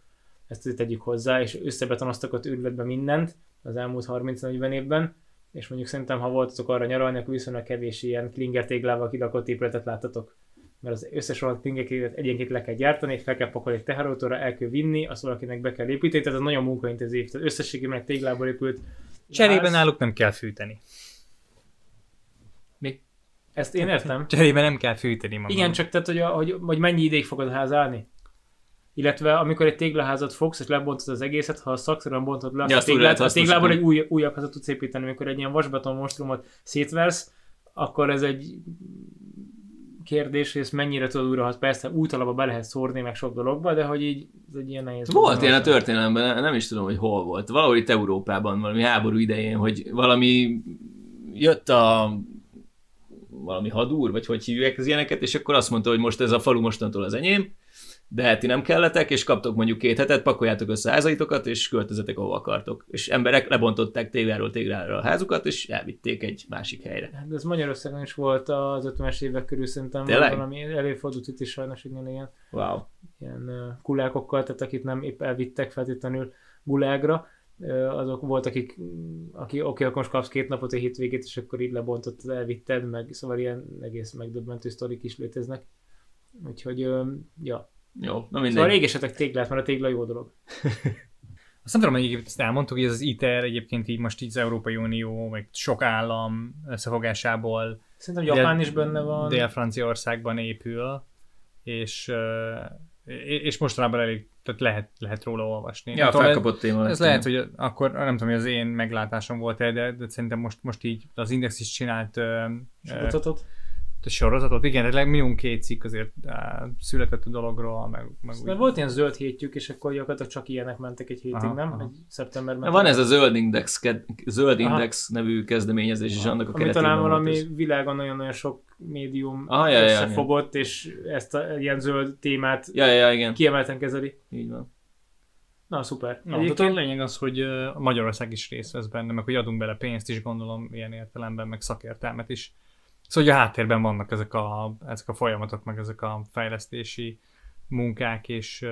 Ezt tegyük hozzá, és összebetonoztak ott ürületbe mindent az elmúlt 30-40 évben, és mondjuk szerintem, ha voltatok arra nyaralni, akkor viszonylag kevés ilyen klinger téglával kidakott épületet láttatok. Mert az összes olyan klinger téglát egyenként le kell gyártani, fel kell pakolni egy teherautóra, el kell vinni, azt valakinek be kell építeni, tehát ez nagyon munkaintenzív. Tehát összességében egy téglából épült Cserében ház- náluk nem kell fűteni. Ezt én értem. Cserében nem kell fűteni magam. Igen, csak tehát, hogy, a, hogy, hogy mennyi ideig fogod a ház állni? Illetve amikor egy téglaházat fogsz, és lebontod az egészet, ha szakszerűen bontod le, Ja, a, téglát, a téglából egy új, újabb házat tudsz építeni. Amikor egy ilyen vasbeton monstrumot szétversz, akkor ez egy kérdés, hogy ezt mennyire tudod újra, persze útalapba be lehet szórni, meg sok dologba, de hogy így ez egy ilyen nehéz. Volt ilyen a történelemben, nem is tudom, hogy hol volt. Valahol itt Európában, valami háború idején, hogy valami jött a valami hadúr, vagy hogy hívják az ilyeneket, és akkor azt mondta, hogy most ez a falu mostantól az enyém, de hát ti nem kelletek, és kaptok mondjuk két hetet, pakoljátok össze házaitokat, és költözetek, ahova akartok. És emberek lebontották tégláról téglára a házukat, és elvitték egy másik helyre. Hát, ez Magyarországon is volt az 50-es évek körül, szerintem Tényleg? valami előfordult itt is sajnos, igen, igen. Wow. ilyen ö, gulákokkal, tehát akit nem épp elvittek feltétlenül gulágra, azok volt, akik, aki oké, akkor most kapsz két napot, egy hétvégét, és akkor így lebontott, elvitted, meg szóval ilyen egész megdöbbentő sztorik is léteznek. Úgyhogy, ja. Jó, na Szóval mindegy. égesetek téglát, mert a tégla jó dolog. <laughs> Azt nem tudom, hogy egyébként ezt elmondtuk, hogy ez az ITER egyébként így most így az Európai Unió, meg sok állam összefogásából Szerintem Japán is benne van. Dél-Franciaországban épül, és, ö, és mostanában elég, tehát lehet, lehet róla olvasni. Ja, Nem tudom, felkapott téma Ez lett. lehet, hogy akkor nem tudom, hogy az én meglátásom volt-e, de, de szerintem most, most így az Index is csinált ö, Sorozatot. sorozatot. Igen, de minimum két cikk azért á, született a dologról, meg, meg Mert volt ilyen zöld hétjük, és akkor gyakorlatilag csak ilyenek mentek egy hétig, Aha, nem? aha. Egy szeptemberben. Van ez a Zöld Index, ked- Zöld Aha. Index nevű kezdeményezés, és annak a ami keretében talán valami ez. világon nagyon-nagyon sok médium Ah, ja, ja, ja. összefogott, és ezt a ilyen zöld témát Ja, ja, igen. kiemelten kezeli. Így van. Na, szuper. Na, de a lényeg az, hogy Magyarország is részt vesz benne, meg hogy adunk bele pénzt is, gondolom, ilyen értelemben, meg szakértelmet is. Szóval hogy a háttérben vannak ezek a, ezek a folyamatok, meg ezek a fejlesztési munkák, és,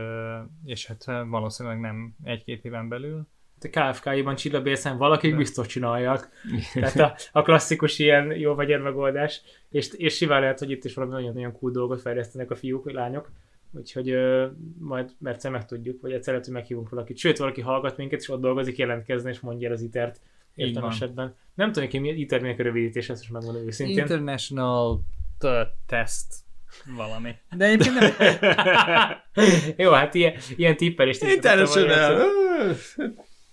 és hát valószínűleg nem egy-két éven belül. a KFK-iban csillabérszem valakik biztos csinálják. Tehát a, a klasszikus ilyen jó vagy megoldás. És, és simán lehet, hogy itt is valami nagyon-nagyon cool dolgot fejlesztenek a fiúk, lányok. Úgyhogy ö, majd egyszer megtudjuk, vagy egyszer lehet, hogy meghívunk valakit. Sőt, valaki hallgat minket, és ott dolgozik, jelentkezne, és mondja el az itert Így értem van. esetben. Nem tudom, hogy mi ITER minek a rövidítés, ezt is megmondom őszintén. International Test valami. De egyébként nem, <laughs> Jó, hát ilyen, ilyen tippelést is International.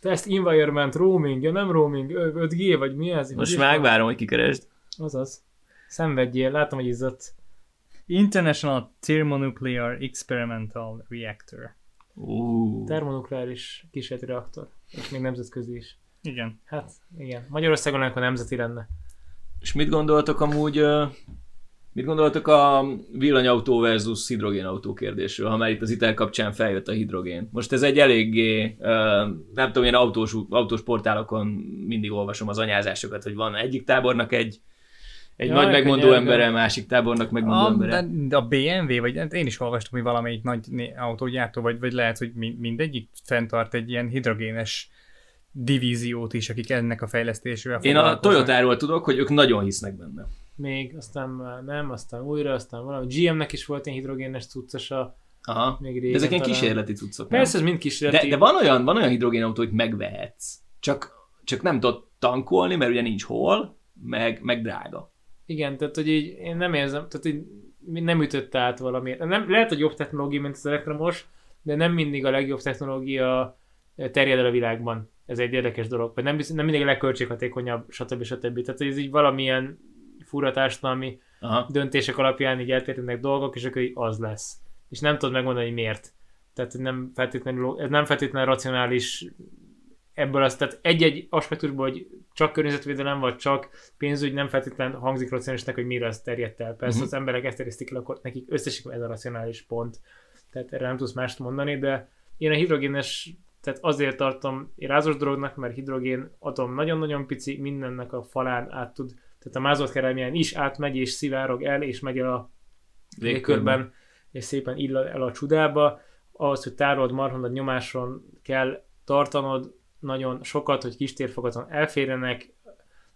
Test environment, roaming, ja nem roaming, ö, 5G, vagy mi ez? Most már megvárom, hogy kikeresd. Azaz. Szenvedjél, látom, hogy izzadt. International Thermonuclear Experimental Reactor. Ú. Termonukleáris kísérleti reaktor. És még nemzetközi is. Igen. Hát, igen. Magyarországon akkor nemzeti lenne. És mit gondoltok amúgy, mit gondoltok a villanyautó versus hidrogénautó kérdésről, ha már itt az ITER kapcsán feljött a hidrogén? Most ez egy eléggé, nem tudom, ilyen autós, autós portálokon mindig olvasom az anyázásokat, hogy van egyik tábornak egy, egy Jaj, nagy megmondó könyörgöm. embere, másik tábornak megmondó A, embere. de, a BMW, vagy hát én is olvastam, hogy valamelyik nagy autógyártó, vagy, vagy lehet, hogy mi- mindegyik fenntart egy ilyen hidrogénes divíziót is, akik ennek a fejlesztésével Én a. Toyotáról tudok, hogy ők nagyon hisznek benne. Még aztán már nem, aztán újra, aztán valami. GM-nek is volt ilyen hidrogénes cuccosa. Aha. Még De régen ezek ilyen kísérleti cuccok. Persze, ez mind kísérleti. De, de van olyan, van olyan hidrogénautó, hogy megvehetsz. Csak, csak nem tudod tankolni, mert ugye nincs hol, meg, meg drága. Igen, tehát hogy így én nem érzem, tehát így nem ütött át valami. Nem, lehet, hogy jobb technológia, mint az elektromos, de nem mindig a legjobb technológia terjed el a világban. Ez egy érdekes dolog. Vagy nem, nem mindig a legköltséghatékonyabb, stb. stb. Tehát ez így valamilyen fura társadalmi Aha. döntések alapján így eltérnek dolgok, és akkor így az lesz. És nem tudod megmondani, hogy miért. Tehát nem feltétlenül, ez nem feltétlenül racionális ebből az, tehát egy-egy aspektusból, hogy csak környezetvédelem, vagy csak pénzügy nem feltétlenül hangzik racionálisnak, hogy mire az terjedt el. Persze Mhm. az emberek ezt terjesztik el, akkor nekik összességében ez a racionális pont. Tehát erre nem tudsz mást mondani, de én a hidrogénes, tehát azért tartom rázos dolognak, mert hidrogén atom nagyon-nagyon pici, mindennek a falán át tud, tehát a mázolt kerámián is átmegy és szivárog el, és megy el a légkörben, és szépen ill el a csudába. Ahhoz, hogy tárold marhondat nyomáson kell tartanod nagyon sokat, hogy kis térfogaton elférjenek,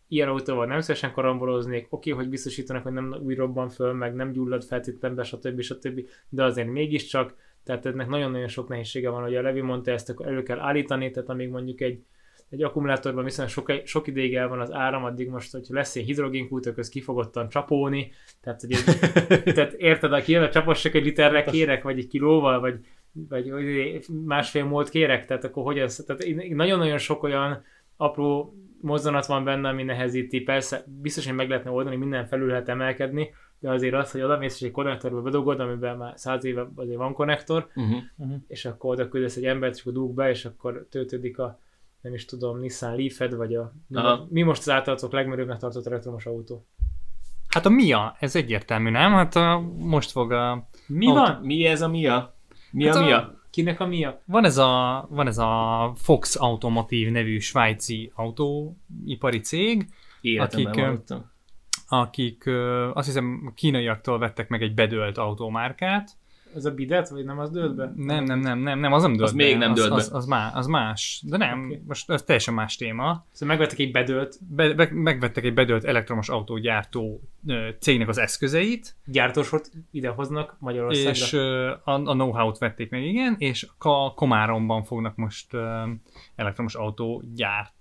ilyen autóval nem szívesen karamboloznék, oké, hogy biztosítanak, hogy nem új robban föl, meg nem gyullad feltétlenül be, stb. stb. De azért mégiscsak, tehát ennek nagyon-nagyon sok nehézsége van, hogy a Levi mondta ezt, akkor elő kell állítani, tehát amíg mondjuk egy egy akkumulátorban viszonylag sok, sok ideig el van az áram, addig most, hogyha lesz egy hidrogénkút, akkor ez kifogottan csapóni, tehát, hogy egy, <laughs> tehát érted, aki jön a csapos, csak egy literre kérek, vagy egy kilóval, vagy, vagy másfél mód kérek, tehát akkor hogy ez, tehát nagyon-nagyon sok olyan apró mozzanat van benne, ami nehezíti, persze biztos, hogy meg lehetne oldani, minden felül lehet emelkedni, de azért az, hogy oda mész és egy konnektorba bedugod, amiben már száz éve azért van konnektor, Uh-huh. és akkor oda küldesz egy embert, és akkor dugd be, és akkor töltődik a nem is tudom, Nissan Leaf-ed, vagy a... Aha. Mi most az általatok legmerőbbnek tartott elektromos autó? Hát a Mia, ez egyértelmű, nem? Hát a, most fog a... Mi Autó. van? Mi ez a Mia? Mi Hát a a- Mia? Kinek a Mia? Van ez a, van ez a Fox Automotive nevű svájci autóipari cég, Életemben Akik, hallottam. Akik ö, azt hiszem kínaiaktól vettek meg egy bedölt autómárkát. Ez a bidet, vagy nem az dőlt be? Nem, nem, nem, nem, nem, az nem dölt Az még nem az, dölt be. az, az, más, az más. De nem, okay. most ez teljesen más téma. Szóval megvettek egy bedölt Be, be, megvettek egy bedölt elektromos autógyártó cégnek az eszközeit, gyártósort idehoznak Magyarországra. és ö, a, a know-how-t vették meg, igen, és a Komáromban fognak most ö, elektromos autógyárt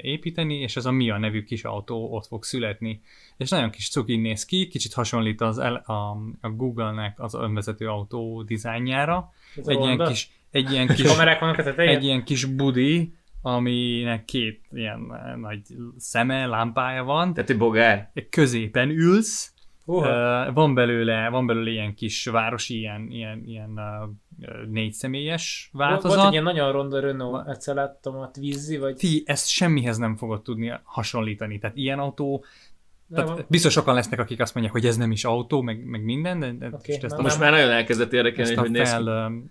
építeni, és ez a Mia nevű kis autó ott fog születni. És nagyon kis cukin néz ki, kicsit hasonlít az el, a, a Google-nek az önvezető autó dizájnjára. Ez Egy ilyen kis, egy ilyen kis, Kamerák vannak a tetején? egy ilyen kis budi, aminek két ilyen nagy szeme, lámpája van, Tehát egy bogár. középen ülsz. Uh, van belőle, van belőle ilyen kis városi, ilyen, ilyen, ilyen uh, négy személyes Volt egy változat. ilyen nagyon ronda Renault, Va- egyszer láttam a Twizy, vagy... Ti ezt semmihez nem fogod tudni hasonlítani. Tehát ilyen autó, Nem, tehát biztos sokan lesznek, akik azt mondják, hogy ez nem is autó, meg, meg minden, de, most ezt na a, Most már nagyon elkezdett érdekelni, hogy néz fel, ki. um,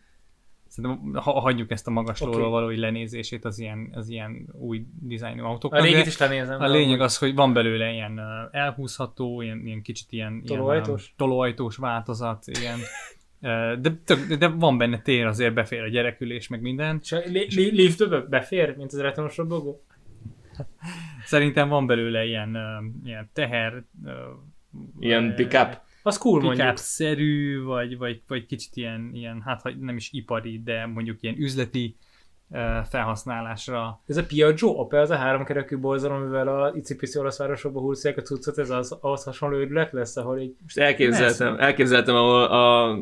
szerintem ha, hagyjuk ezt a magaslóról Oké. való lenézését az ilyen, az ilyen új dizájnú a autóknak. régit de is lenézem. a lényeg az, hogy van belőle ilyen elhúzható, ilyen, ilyen kicsit ilyen, Tolóajtós? ilyen tolóajtós változat, ilyen, de, tök, de van benne tér, azért befér a gyerekülés, meg minden. És a li- li- liftbe befér, mint az elektromos robogó? Szerintem van belőle ilyen, ilyen teher, Ilyen pick-up. Az cool mondjuk. pick-up-szerű, vagy, vagy, vagy kicsit ilyen, ilyen, hát nem is ipari, de mondjuk ilyen üzleti felhasználásra. Ez a Piaggio Opel, az a háromkerekű bolzalom, amivel a icipici olasz városokba hurcolják a cuccot, ez az, ahhoz hasonló őrület lesz, ahol így Most elképzeltem, elképzeltem, ahol a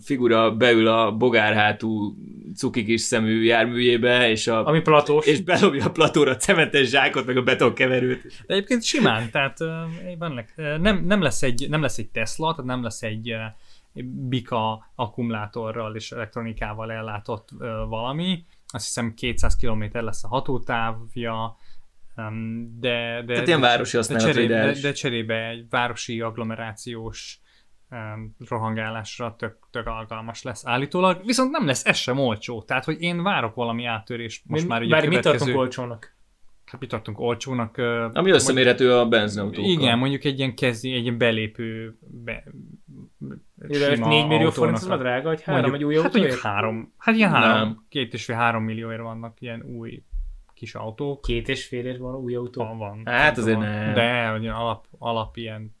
figura beül a bogárhátú cuki kis szemű járműjébe, és, a, ami platós. és belobja a platóra a cementes zsákot, meg a betonkeverőt. De egyébként simán, tehát van, uh, nem, nem, lesz egy, nem lesz egy Tesla, tehát nem lesz egy bika akkumulátorral és elektronikával ellátott valami. Azt hiszem 200 km lesz a hatótávja, de, de, Tehát ilyen városi de, cserébe, de, de cserébe egy városi agglomerációs um, rohangálásra tök, tök alkalmas lesz állítólag, viszont nem lesz ez sem olcsó, tehát hogy én várok valami áttörést most Mi- már ugye a Várj, mit következő... tartunk olcsónak? Hát mit tartunk olcsónak? Ami összemérhető a benzinautókkal. igen, mondjuk egy ilyen kezdi, egy ilyen belépő be, Ide 4 millió forint, az már drága, hogy három egy új hát mondjuk autóért? három, hát ilyen Nem. három, két és fél három millióért vannak ilyen új kis autók. Két és fél év van új autó. Van, van. Hát azért van. nem. De, alap, alap ilyen,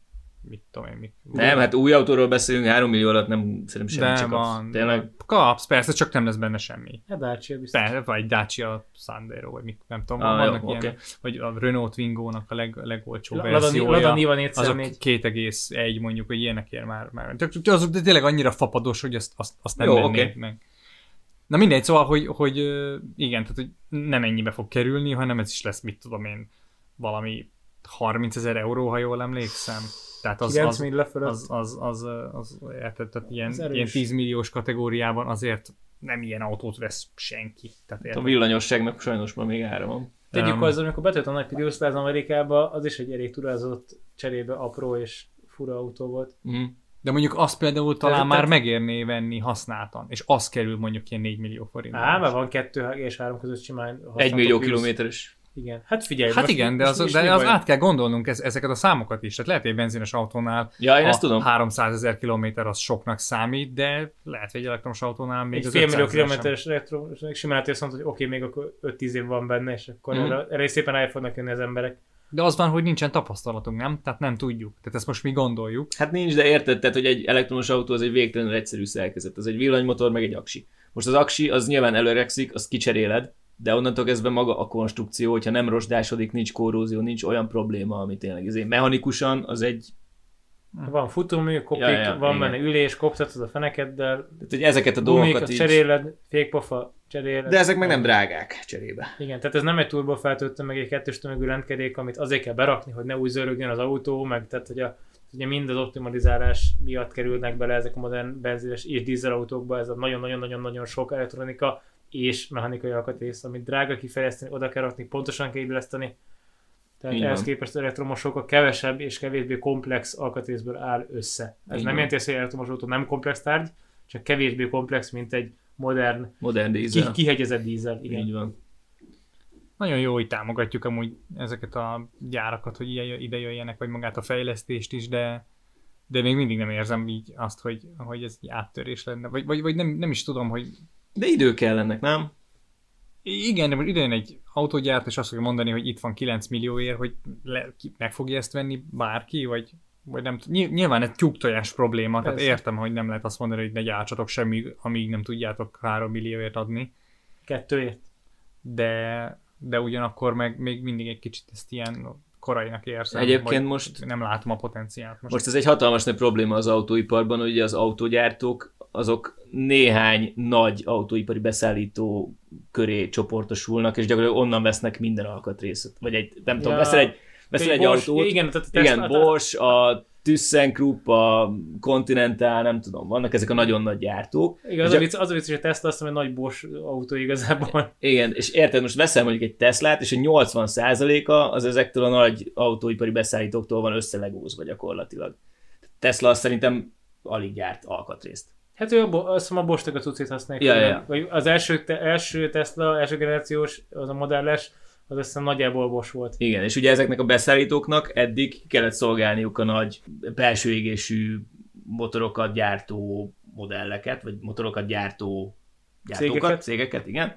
mit tudom én, mit. Nem, hát új autóról beszélünk, 3 millió alatt nem szerintem semmit de csak van. kapsz. Tényleg. Kapsz, persze, csak nem lesz benne semmi. Hát Dacia biztos. Persze, vagy Dacia Sandero, vagy mit, nem tudom, Ah, vannak jó, ilyen, oké. vagy a Renault Twingo-nak a leg, legolcsóbb Lada, verziója. Lada Niva azok 4x4. 2,1 mondjuk, hogy ilyenekért már, már tök, tök- azok de tényleg annyira fapados, hogy azt, azt, azt nem Jó, vennék oké. meg. Na mindegy, szóval, hogy, hogy igen, tehát hogy nem ennyibe fog kerülni, hanem ez is lesz, mit tudom én, valami 30 ezer euró, ha jól emlékszem. Tehát az, 9 az, mille fölött. az, az, az, az, az érted, tehát ilyen, Az ilyen 10 milliós kategóriában azért nem ilyen autót vesz senki. Tehát A érted? villanyosságnak sajnos ma még ára van. Tegyük Um, hozzá, amikor betölt a nagy az Amerikába, az is egy elég turázott cserébe apró és fura autó volt. Mm. De mondjuk azt például talán Tehát- már tehát- megérné venni használtan, és az kerül mondjuk ilyen 4 millió forint. Á, mert van kettő és három között simán Egy használható millió Prius. kilométeres. Igen. Hát figyelj, Hát most- igen, de most az, de az át kell gondolnunk ez, ezeket a számokat is. Tehát lehet, hogy egy benzines autónál Ja, én a ezt tudom. 300 ezer kilométer az soknak számít, de lehet, hogy egy elektromos autónál még Egy az fél millió 500 ezer sem. kilométeres elektro, simán lehet, hogy azt mondod, hogy oké, még akkor 5-10 év van benne, és akkor Mhm. erre, erre szépen rá fognak jönni az emberek. De az van, hogy nincsen tapasztalatunk, nem? Tehát nem tudjuk. Tehát ezt most mi gondoljuk. Hát nincs, de érted, tehát, hogy egy elektromos autó az egy végtelenül egyszerű szerkezet. Az egy villanymotor, meg egy aksi. Most az aksi az nyilván előregszik, azt kicseréled, de onnantól kezdve maga a konstrukció, hogyha nem rozsdásodik, nincs korrózió, nincs olyan probléma, ami tényleg ezért mechanikusan az egy, Van futómű, kopik, Ja, ja, van igen. benne ülés, koptatod a fenekeddel, tehát, hogy ezeket a dolgokat is. cseréled, fékpofa cseréled. De ezek meg nem drágák cserébe. Igen, tehát ez nem egy turbo feltöltő, meg egy kettős tömegű rendkerék, amit azért kell berakni, hogy ne úgy zörögjön az autó, meg tehát hogy a, ugye mind az optimalizálás miatt kerülnek bele ezek a modern benzines és dízelautókba, ez a nagyon-nagyon-nagyon-nagyon sok elektronika és mechanikai alkatrész, amit drága kifejleszteni, oda kell rakni, pontosan kell illeszteni. Tehát Így ehhez van. képest az elektromos sokkal kevesebb és kevésbé komplex alkatrészből áll össze. Ez Így nem jelenti hogy egy elektromos autó nem komplex tárgy, csak kevésbé komplex, mint egy modern, Modern ki, dízel. kihegyezett dízel. Igen. Így van. Nagyon jó, hogy támogatjuk amúgy ezeket a gyárakat, hogy ide jöjjenek, vagy magát a fejlesztést is, de de még mindig nem érzem így azt, hogy, hogy ez egy áttörés lenne. Vagy, vagy, vagy nem, nem is tudom, hogy De idő kell ennek, nem? igen, de most idejön egy autógyárt, és azt fogja mondani, hogy itt van 9 millióért, hogy le, ki, meg fogja ezt venni bárki, vagy, vagy nem tud- Ny- Nyilván ez tyúktojás probléma, tehát Persze. értem, hogy nem lehet azt mondani, hogy ne gyártsatok semmi, amíg nem tudjátok 3 millióért adni, Kettőért. de, de ugyanakkor meg még mindig egy kicsit ezt ilyen korainak érzem. Egyébként most- Nem látom a potenciált most. Most ez egy hatalmas nagy probléma az autóiparban, hogy ugye az autógyártók azok néhány nagy autóipari beszállító köré csoportosulnak, és gyakorlatilag onnan vesznek minden alkatrészet. Vagy egy, nem tudom, Ja. veszel egy, veszel egy Bosch, autót, Igen, tehát a igen, Bosch, a ThyssenKrupp, a Continental, nem tudom, vannak ezek a nagyon nagy gyártók. Igen, az, a vicc, az a vicc, hogy a Tesla azt mondja, hogy nagy Bosch autó igazából. Igen, és érted, most veszel mondjuk egy Teslát, és a 80%-a az ezektől a nagy autóipari beszállítóktól van összelegózva gyakorlatilag. Tesla azt szerintem alig gyárt alkatrészt. Hát ő a, azt hiszem a Bosch-nak a cuccét használják. Ja, ja. Vagy az első, te, első Tesla, első generációs, az a modelles, az azt hiszem nagyjából Bosch volt. Igen, és ugye ezeknek a beszállítóknak eddig kellett szolgálniuk a nagy belső égésű motorokat gyártó modelleket, vagy motorokat gyártó gyártókat, cégeket, cégeket igen.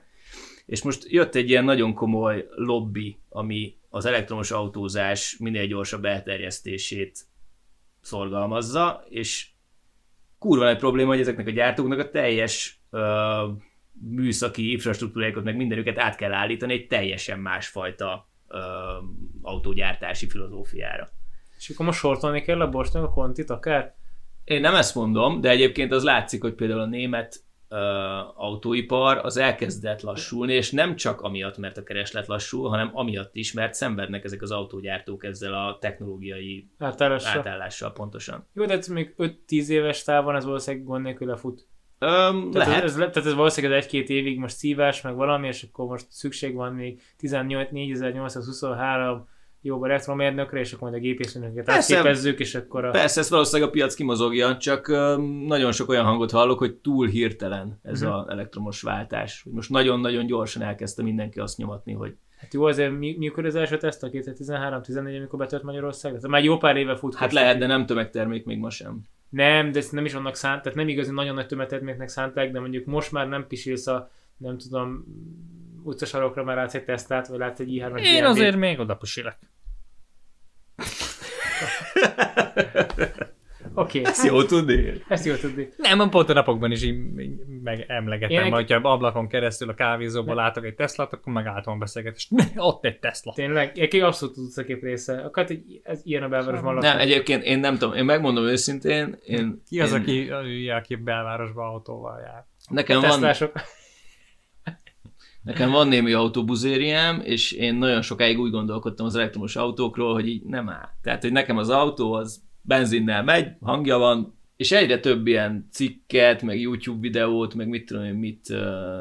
És most jött egy ilyen nagyon komoly lobby, ami az elektromos autózás minél gyorsabb elterjesztését szorgalmazza, és kurva nagy probléma, hogy ezeknek a gyártóknak a teljes ö, műszaki infrastruktúrájukat, meg mindenüket át kell állítani egy teljesen másfajta ö, autógyártási filozófiára. És akkor most sortolni kell a Bosch-nak a kontit akár? Én nem ezt mondom, de egyébként az látszik, hogy például a német autóipar az elkezdett lassulni, és nem csak amiatt, mert a kereslet lassul, hanem amiatt is, mert szenvednek ezek az autógyártók ezzel a technológiai Átállásra. átállással pontosan. Jó, de ez még 5-10 éves távon ez valószínűleg gond nélkül lefut. Öm, Tehát lehet. ez, ez, tehát ez valószínűleg egy-két évig most szívás, meg valami, és akkor most szükség van még 18 4823 jobb elektromérnökre, és akkor majd a gépészmérnököket Persze. átképezzük, és akkor a... Persze, ezt valószínűleg a piac kimozogja, csak nagyon sok olyan hangot hallok, hogy túl hirtelen ez Mhm. az elektromos váltás. Most nagyon-nagyon gyorsan elkezdte mindenki azt nyomatni, hogy Hát jó, azért mi, mikor az első teszt a 2013-14, amikor betört Magyarország? Tehát már jó pár éve fut. hát lehet, de nem tömegtermék még ma sem. Nem, de ezt nem is annak szánt, tehát nem igazi nagyon nagy tömegterméknek szánták, de mondjuk most már nem pisilsz a, nem tudom, utcasarokra már látsz egy Teslát, vagy látsz egy i3 Én azért még oda pusilek. <laughs> Oké, Ezt jó tudni. ezt jó tudni. Nem, pont a napokban is így így meg emlegetem, Ilyenek- Ilyenek... hogyha ablakon keresztül a kávézóban látok egy Teslát, akkor megálltam a beszélgetést. Ne, ott egy Tesla. Tényleg, egy abszolút tudsz a kép része. Akkor hát egy, ez ilyen a belvárosban laknak. Nem, egyébként én nem tudom, én megmondom őszintén, én, Ki az, én, aki, aki, aki belvárosba autóval jár? nekem van, Teslások. Nekem van némi autóbuzériám, és én nagyon sokáig úgy gondolkodtam az elektromos autókról, hogy így nem áll. Tehát, hogy nekem az autó az benzinnel megy, hangja van, és egyre több ilyen cikket, meg YouTube videót, meg mit tudom én, mit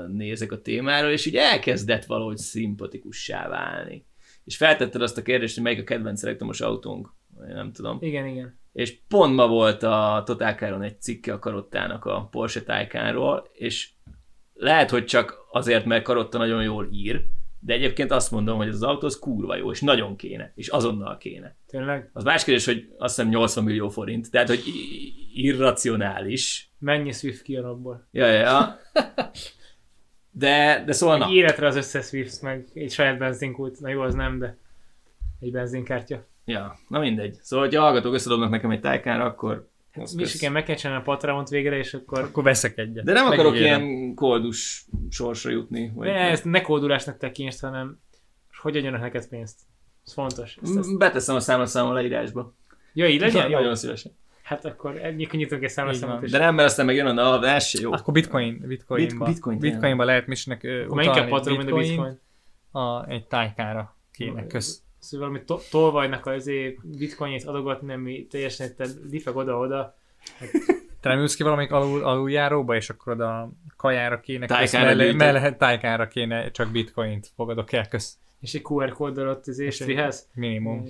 nézek a témáról, és így elkezdett valahogy szimpatikussá válni. És feltetted azt a kérdést, hogy melyik a kedvenc elektromos autónk, én nem tudom. Igen, igen. És pont ma volt a Totálkáron egy cikke a Karottának a Porsche Taycanról, és lehet, hogy csak azért, mert Karotta nagyon jól ír, de egyébként azt mondom, hogy az autó az kurva jó, és nagyon kéne, és azonnal kéne. Tényleg? Az más kérdés, hogy azt hiszem 80 millió forint, tehát hogy irracionális. Mennyi Swift kijön abból? Ja, ja. De, de szóval Egy na. életre az összes Swift, meg egy saját benzinkút. Na jó, az nem, de egy benzinkártya. Ja, na mindegy. Szóval, hogyha hallgatók összedobnak nekem egy tájkánra, akkor... az Mi is kösz. igen, meg kell csinálni a Patreon-t végre, és akkor... Akkor veszek egyet. De nem akarok Megígérem. ilyen koldus sorsra jutni. Vagy Ne, ezt ne kódulásnak tekintsd, hanem hogy adjanak neked pénzt. Ez fontos. Ezt, ezt... Beteszem a számlaszámom a leírásba. Ja, így legyen? Jó. Nagyon szívesen. Hát akkor ennyi nyitunk egy számlaszámot is. De nem, mert aztán meg jön a NAV, ez se jó. Akkor bitcoin, bitcoinba. Bit- bitcoin, tényleg. bitcoinba lehet misnek ö, Akkor inkább utalni Patreon, mint a Bitcoin. A, egy tájkára kéne, kösz. Szóval valami to- tolvajnak azért bitcoinjét adogatni, ami teljesen itt difeg oda-oda. <laughs> Te nem ülsz ki valamelyik alul, aluljáróba, és akkor oda kajára kéne, Tájkára gyűjtöd. mellé, tájkára kéne csak bitcoint fogadok el, kösz. És egy QR kóddal ott az éstrihez. Minimum.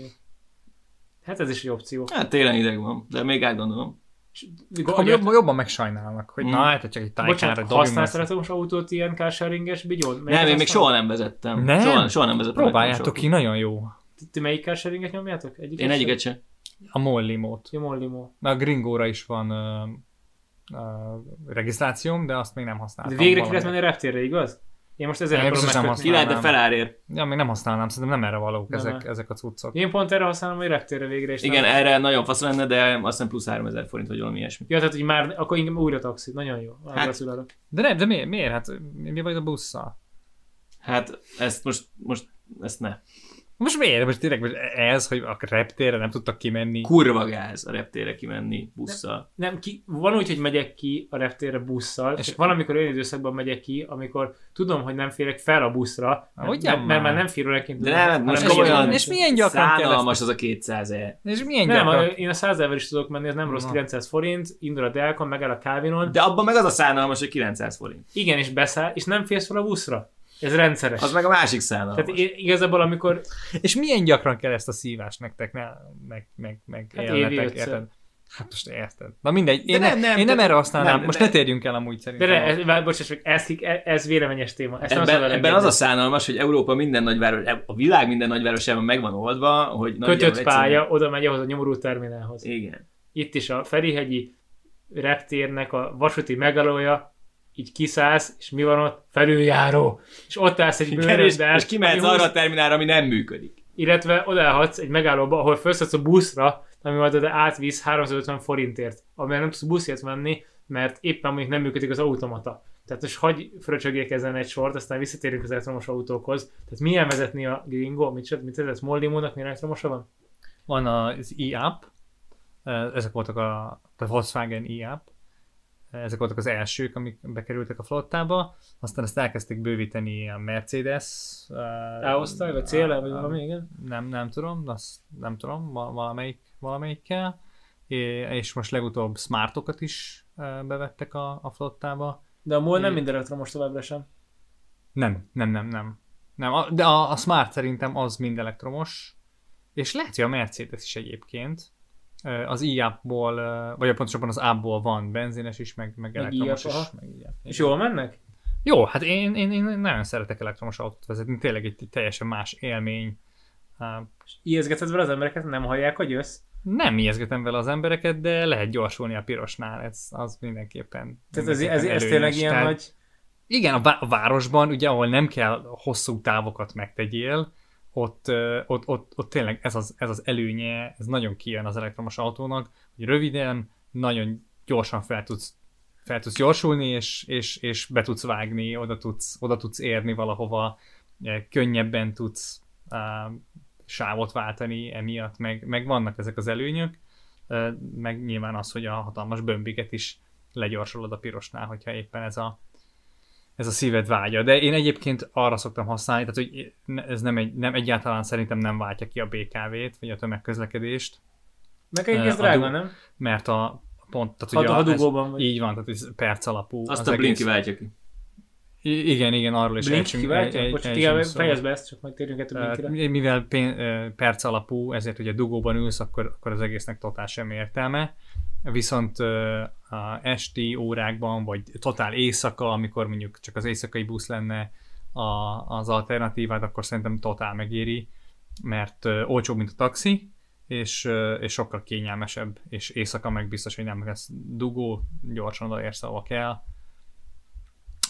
Hát ez is egy opció. Hát télen ideg van, de még átgondolom. Akkor jobb, jobban megsajnálnak, hogy Mm. na hát, csak egy tájkára Bocsánat, dobjunk használsz elektromos autót ilyen carsharinges bigyón? Nem, én még soha nem vezettem. Nem? Soha, soha nem vezettem. Próbáljátok ki, nagyon jó. Ti, ti melyik carsharinget nyomjátok? Egyiket autót. Én egyiket sem. A Mollimót. Jó, Mollimo. Na, a Gringóra is van ö, ö, regisztrációm, de azt még nem De használtam. végre ki lehet menni a reptérre, igaz? Én most ezért akarom megkötni. Ki lehet, de felárért. Ja, még nem használnám, szerintem nem erre valók Nem, ezek, ezek a cuccok. Én pont erre használom, hogy reptérre végre. És Igen, nem... erre nagyon fasz lenne, de azt hiszem plusz 3000 forint, vagy valami ilyesmi. Ja, tehát, hogy már, akkor inkább újra taxi. Nagyon jó. Hát-. De nem, de miért? miért? Hát mi vagy a busszal? Hát ezt most, most ezt ne. Most miért? Most tényleg most ez, hogy a reptérre nem tudtak kimenni. Kurva gáz a reptére kimenni busszal. Nem, ki, van úgy, hogy megyek ki a reptérre busszal, És- van, amikor olyan időszakban megyek ki, amikor tudom, hogy nem férek fel a buszra, mert, mert, mert már. nem fér óráként. De nem, most és, milyen, és milyen gyakran Szánalmas az a 200 e. És milyen Nem, gyakran? én a 100 vel is tudok menni, ez nem rossz, Na. 900 forint, indul a Delcon, megáll a Calvinon, De abban meg az a szánalmas, hogy 900 forint. igen, és beszáll, és nem férsz fel a buszra. Ez rendszeres. Az meg a másik szánalmas. Tehát igazából, amikor És milyen gyakran kell ezt a szívást nektek, ne, meg, meg, meg Hát élnetek, érted? Hát most érted. Na mindegy, én, De nem, nem, nem, én nem de- erre használnám, nem, most de- ne térjünk el amúgy De szerintem. ne, ez, bocsáss meg, ez, ez, ez véleményes téma. Ezt nem Ebben, szabad ebben az a szánalmas, hogy Európa minden nagyváros, a világ minden nagyvárosában megvan oldva, hogy Kötött pálya, oda megy ahhoz a nyomorú terminálhoz. Igen. Itt is a Ferihegyi reptérnek a vasúti megalója, így kiszállsz, és mi van ott? Felüljáró. És ott állsz egy Igen, és, és kimehetsz arra a terminálra, ami nem működik. illetve odaállhatsz egy megállóba, ahol felszállsz a buszra, ami majd átvisz 350 forintért, amivel nem tudsz buszért menni, mert éppen mondjuk nem működik az automata. Tehát most hagyj fröcsögjék ezen egy sort, aztán visszatérünk az elektromos autókhoz. Tehát milyen vezetni a Gringo? Mit, mit ez? Moldimónak milyen elektromosa van? Van az e-app, ezek voltak a, a Volkswagen e-app, ezek voltak az elsők, amik bekerültek a flottába, aztán ezt elkezdték bővíteni a Mercedes. A-osztály, vagy CLA, vagy valami, igen? Nem, nem tudom, azt nem tudom, val- valamelyik, valamelyikkel. És most legutóbb smartokat is bevettek a, a flottába. De a MOL nem minden elektromos továbbra sem. Nem, nem, nem, nem. nem de a, a Smart szerintem az mind elektromos, és lehet, hogy a Mercedes is egyébként. Az i-appból, vagy pontosabban az app-ból van benzines is, meg, meg Meg elektromos aha. is. Meg. És jól mennek? Jó, hát én, én, én nagyon szeretek elektromos autót vezetni, tényleg egy, egy teljesen más élmény. Ijeszgeted vele az embereket, nem hallják, hogy jössz? Nem ijeszgetem vele az embereket, de lehet gyorsulni a pirosnál, ez az mindenképpen. Tehát ez, ez, ez, tényleg ilyen Tehát- nagy... Igen, a, vá- a városban, ugye, ahol nem kell hosszú távokat megtegyél, ott, ott, ott, ott tényleg ez az, ez az előnye, ez nagyon kijön az elektromos autónak, hogy röviden, nagyon gyorsan fel tudsz, fel tudsz gyorsulni, és, és, és be tudsz vágni, oda tudsz, oda tudsz érni valahova, könnyebben tudsz uh, sávot váltani emiatt, meg, meg vannak ezek az előnyök, meg nyilván az, hogy a hatalmas bömbiket is legyorsolod a pirosnál, hogyha éppen ez a, ez a szíved vágya. De én egyébként arra szoktam használni, tehát hogy ez nem, egy, nem egyáltalán szerintem nem váltja ki a BKV-t, vagy a tömegközlekedést, Meg egy ez drága, du- nem? mert a pont, tehát Had- ugye a- hadugóban ez, vagy. így van, tehát ez perc alapú. Azt az a Blinky egész. váltja ki. I- igen, igen, arról is Blink kiváltja? ejtsünk fejezd be ezt, csak majd térjünk át a Tehát, Blinkire. mivel pén, perc alapú, ezért ugye dugóban ülsz, akkor, akkor az egésznek totál semmi értelme. Viszont a esti órákban, vagy totál éjszaka, amikor mondjuk csak az éjszakai busz lenne a, az alternatívát, akkor szerintem totál megéri, mert olcsóbb, mint a taxi, és, és sokkal kényelmesebb, és éjszaka meg biztos, hogy nem lesz dugó, gyorsan odaérsz, ahova kell.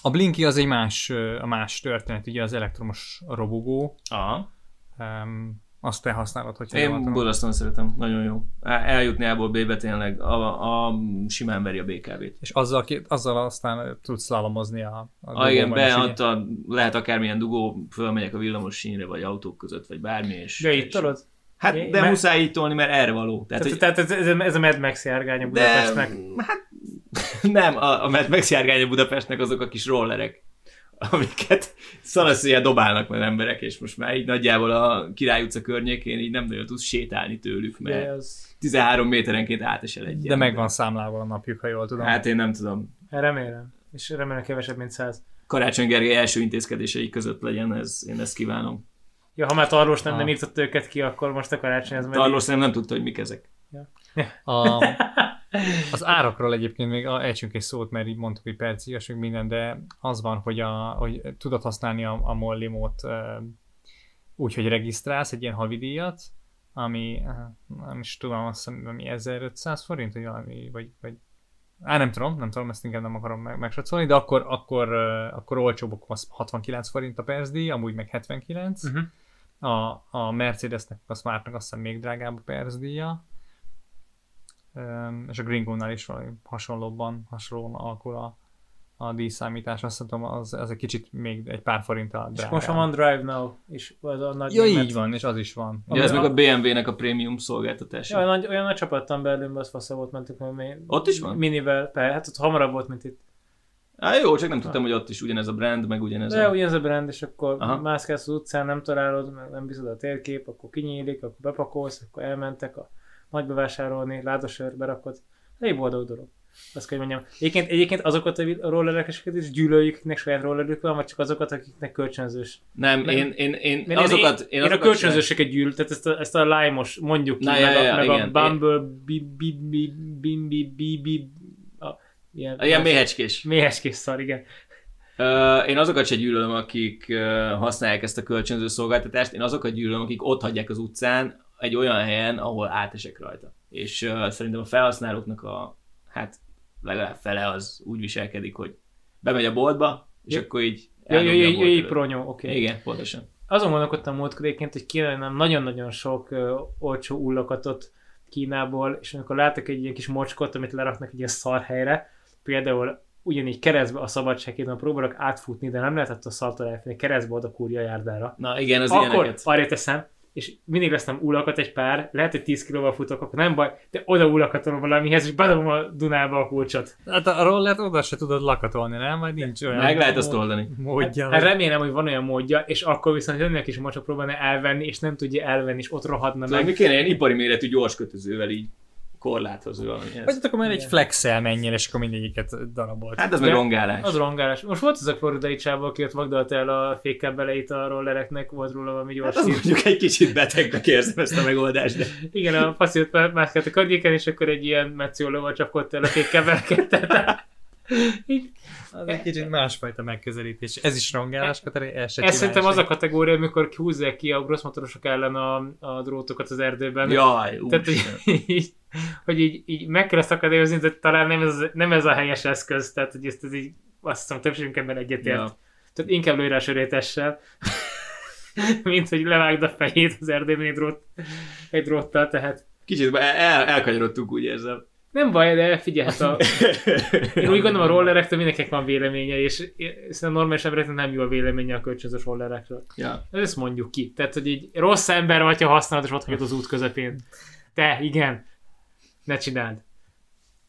A Blinky az egy más, a más történet, ugye az elektromos robogó, Aha. Um, azt te használod, jól Én borzasztóan szeretem, nagyon jó. El- Eljutni A-ból B-be tényleg, a, a, simán veri a BKV-t. És azzal, azzal aztán tudsz szlalomozni a, a Ah, igen, be, ott a, lehet akármilyen dugó, fölmegyek a villamos sínre, vagy autók között, vagy bármi, és... De itt tolod? Hát, de mert- muszáj így tolni, mert erre való. Tehát, Tehát, hogy, tehát ez, ez, ez a Mad Max járgány a de, Budapestnek. hát, <laughs> nem, a, a Mad Max járgány a Budapestnek azok a kis rollerek, amiket szanaszéjjel dobálnak meg emberek, és most már így nagyjából a Király utca környékén így nem nagyon tudsz sétálni tőlük, mert az, 13 méterenként átesel egy De meg van számlával a napjuk, ha jól tudom. Hát én nem tudom. remélem. És remélem kevesebb, mint száz. Karácsony Gergely első intézkedései között legyen ez, én ezt kívánom. Ja, ha már Tarlós nem, Ah. nem írtott őket ki, akkor most a karácsony meg... Tarlós nem, nem tudta, hogy mik ezek. A, <laughs> az árakról egyébként még ejtsünk egy szót, mert így mondtuk, hogy percias, meg minden, de az van, hogy, a, hogy tudod használni a, a Mollimót úgy, hogy regisztrálsz egy ilyen havidíjat, ami nem is tudom, azt hiszem, ami 1500 forint, vagy valami, vagy, vagy Á, nem tudom, nem tudom, ezt inkább nem akarom meg, megsatszolni, de akkor, akkor, akkor olcsóbb, akkor az 69 forint a percdíj, amúgy meg 79. Uh-huh. A, a Mercedesnek, a Smartnak azt hiszem még drágább a percdíja. És a Gringo-nál is valami hasonlóban, hasonlóan alakul a, a díjszámítás. Azt tudom, az, az egy kicsit még egy pár forinttal És drágább. most van Drive Now, és az a nagy Ja, német- így van, és az is van. Ugye ez Ami meg a- a BMW-nek a prémium szolgáltatása. Ja, olyan nagy, olyan nagy csapattan Berlinben, az fasza volt, mentünk mert mi, Ott is van? Minivel, per, hát ott hamarabb volt, mint itt. Á, jó, csak nem tudtam, hogy ott is ugyanez a brand, meg ugyanez De a... ugyanez a brand, és akkor Aha. Mászkálsz az utcán, nem találod, nem bízod a térkép, akkor kinyílik, akkor bepakolsz, akkor elmentek a nagy bevásárolni, ládasör berakod. Elég boldog dolog. Azt kell, hogy mondjam. Egyébként, egyébként azokat a rollerekeseket is gyűlöljük, akiknek saját rollerük van, vagy csak azokat, akiknek kölcsönzős. Nem, Nem. én, én, én, Én, azokat... én, Én, azokat a kölcsönzőseket gyűlöl, tehát ezt a, ezt a lime-os mondjuk ki, Na, meg, ja, ja, a, meg igen. a Bumble, bi, bi, bi, bi, bi, bi, bi, a, ilyen, Ilyen méhecskés. méheskés szar, igen. Ö, én azokat se gyűlölöm, akik ö, használják ezt a kölcsönző szolgáltatást, én azokat gyűlölöm, akik ott hagyják az utcán egy olyan helyen, ahol átesek rajta. És uh, szerintem a felhasználóknak a, hát legalább fele az úgy viselkedik, hogy bemegy a boltba, és Ja. akkor így bolt jó, előtt. pronyó, oké. Igen, pontosan. Azon gondolkodtam múltkor egyébként, hogy kéne nagyon-nagyon sok uh, olcsó ullakatot Kínából, és amikor látok egy ilyen kis mocskot, amit leraknak egy ilyen szar helyre, például ugyanígy keresztbe a szabadsághéton próbálok átfutni, de nem lehetett a szartól elférni, keresztbe oda kúrja a járdára. Na igen, az Akkor ilyeneket. arra teszem, és mindig veszem ullakat egy pár, lehet, hogy 10 kilóval futok, akkor nem baj, de oda ullakatolom valamihez, és bedobom a Dunába a kulcsot. Hát a rollert oda se tudod lakatolni, nem? Vagy nincs olyan Meg lehet azt mód- oldani. Módja. Hát remélem, hogy van olyan módja, és akkor viszont jönnek is mocsok próbálna elvenni, és nem tudja elvenni, és ott rohadna Tudod, mi meg. kéne ilyen ipari méretű gyors kötözővel így korláthoz valami. Vagy akkor már egy flexel menjél, és akkor mindegyiket darabolt. Hát ez meg rongálás. Az rongálás. Most volt ez a floridai csába, aki ott vagdalt el a fékkebeleit a rollereknek, volt róla valami gyors Hát az mondjuk egy kicsit betegnek érzem ezt a megoldást, de... Igen, a faszi ott mászkált a környéken, és akkor egy ilyen metszólóval csapkodt el a fékkebeleket. <laughs> Az egy kicsit másfajta megközelítés. Ez is rongálás, Katari, el se ez szerintem az a kategória, amikor húzzák ki a grossmotorosok ellen a, a drótokat az erdőben. Jaj, Tehát, hogy így, hogy így, így meg kell ezt akadályozni, de talán nem ez, nem ez a helyes eszköz, tehát hogy ezt, ez így, azt hiszem többségünk ebben egyetért. Ja. Tehát inkább sörétessel, <laughs> mint hogy levágd a fejét az erdőben egy, drót, egy dróttal, tehát Kicsit el, elkanyarodtunk, úgy érzem. Nem baj, de figyelj, hát a, <laughs> én úgy gondolom a rollerektől mindenkinek van véleménye, és szerintem normális embereknek nem jó a véleménye a kölcsönzős rollerekről. Ja. Ezt mondjuk ki. Tehát, hogy egy rossz ember vagy, ha használod, és ott hagyod az út közepén. Te, igen. Ne csináld.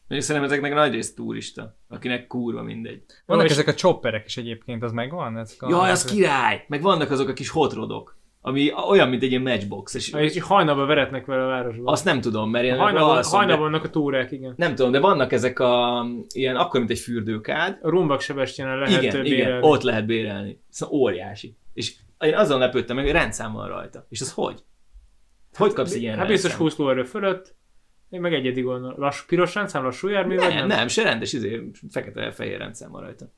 Még szerintem ezeknek nagy rész turista, akinek kurva mindegy. Vannak és- ezek a chopperek is egyébként, az megvan? Ezek a, Jaj, az király! Meg vannak azok a kis hotrodok. Ami olyan, mint egy ilyen matchbox. És És hajnalban veretnek vele a városban. azt nem tudom, mert én hajnalban, alszom, hajnalban vannak a túrák, igen. Nem tudom, de vannak ezek a ilyen, akkor, mint egy fürdőkád. A Rumbak Sebestyenen lehet igen, bérelni. igen, ott lehet bérelni. Szóval óriási. És én azon lepődtem meg, hogy rendszám van rajta. És az hogy? Hogy kapsz egy ilyen Hát biztos rendszámot? 20 lóerő fölött, még meg egyedig gondolom. Lassú, piros rendszám, lassú jármű, vagy Nem, nem? nem, se rendes, izé, fekete-fehér rendszám van rajta.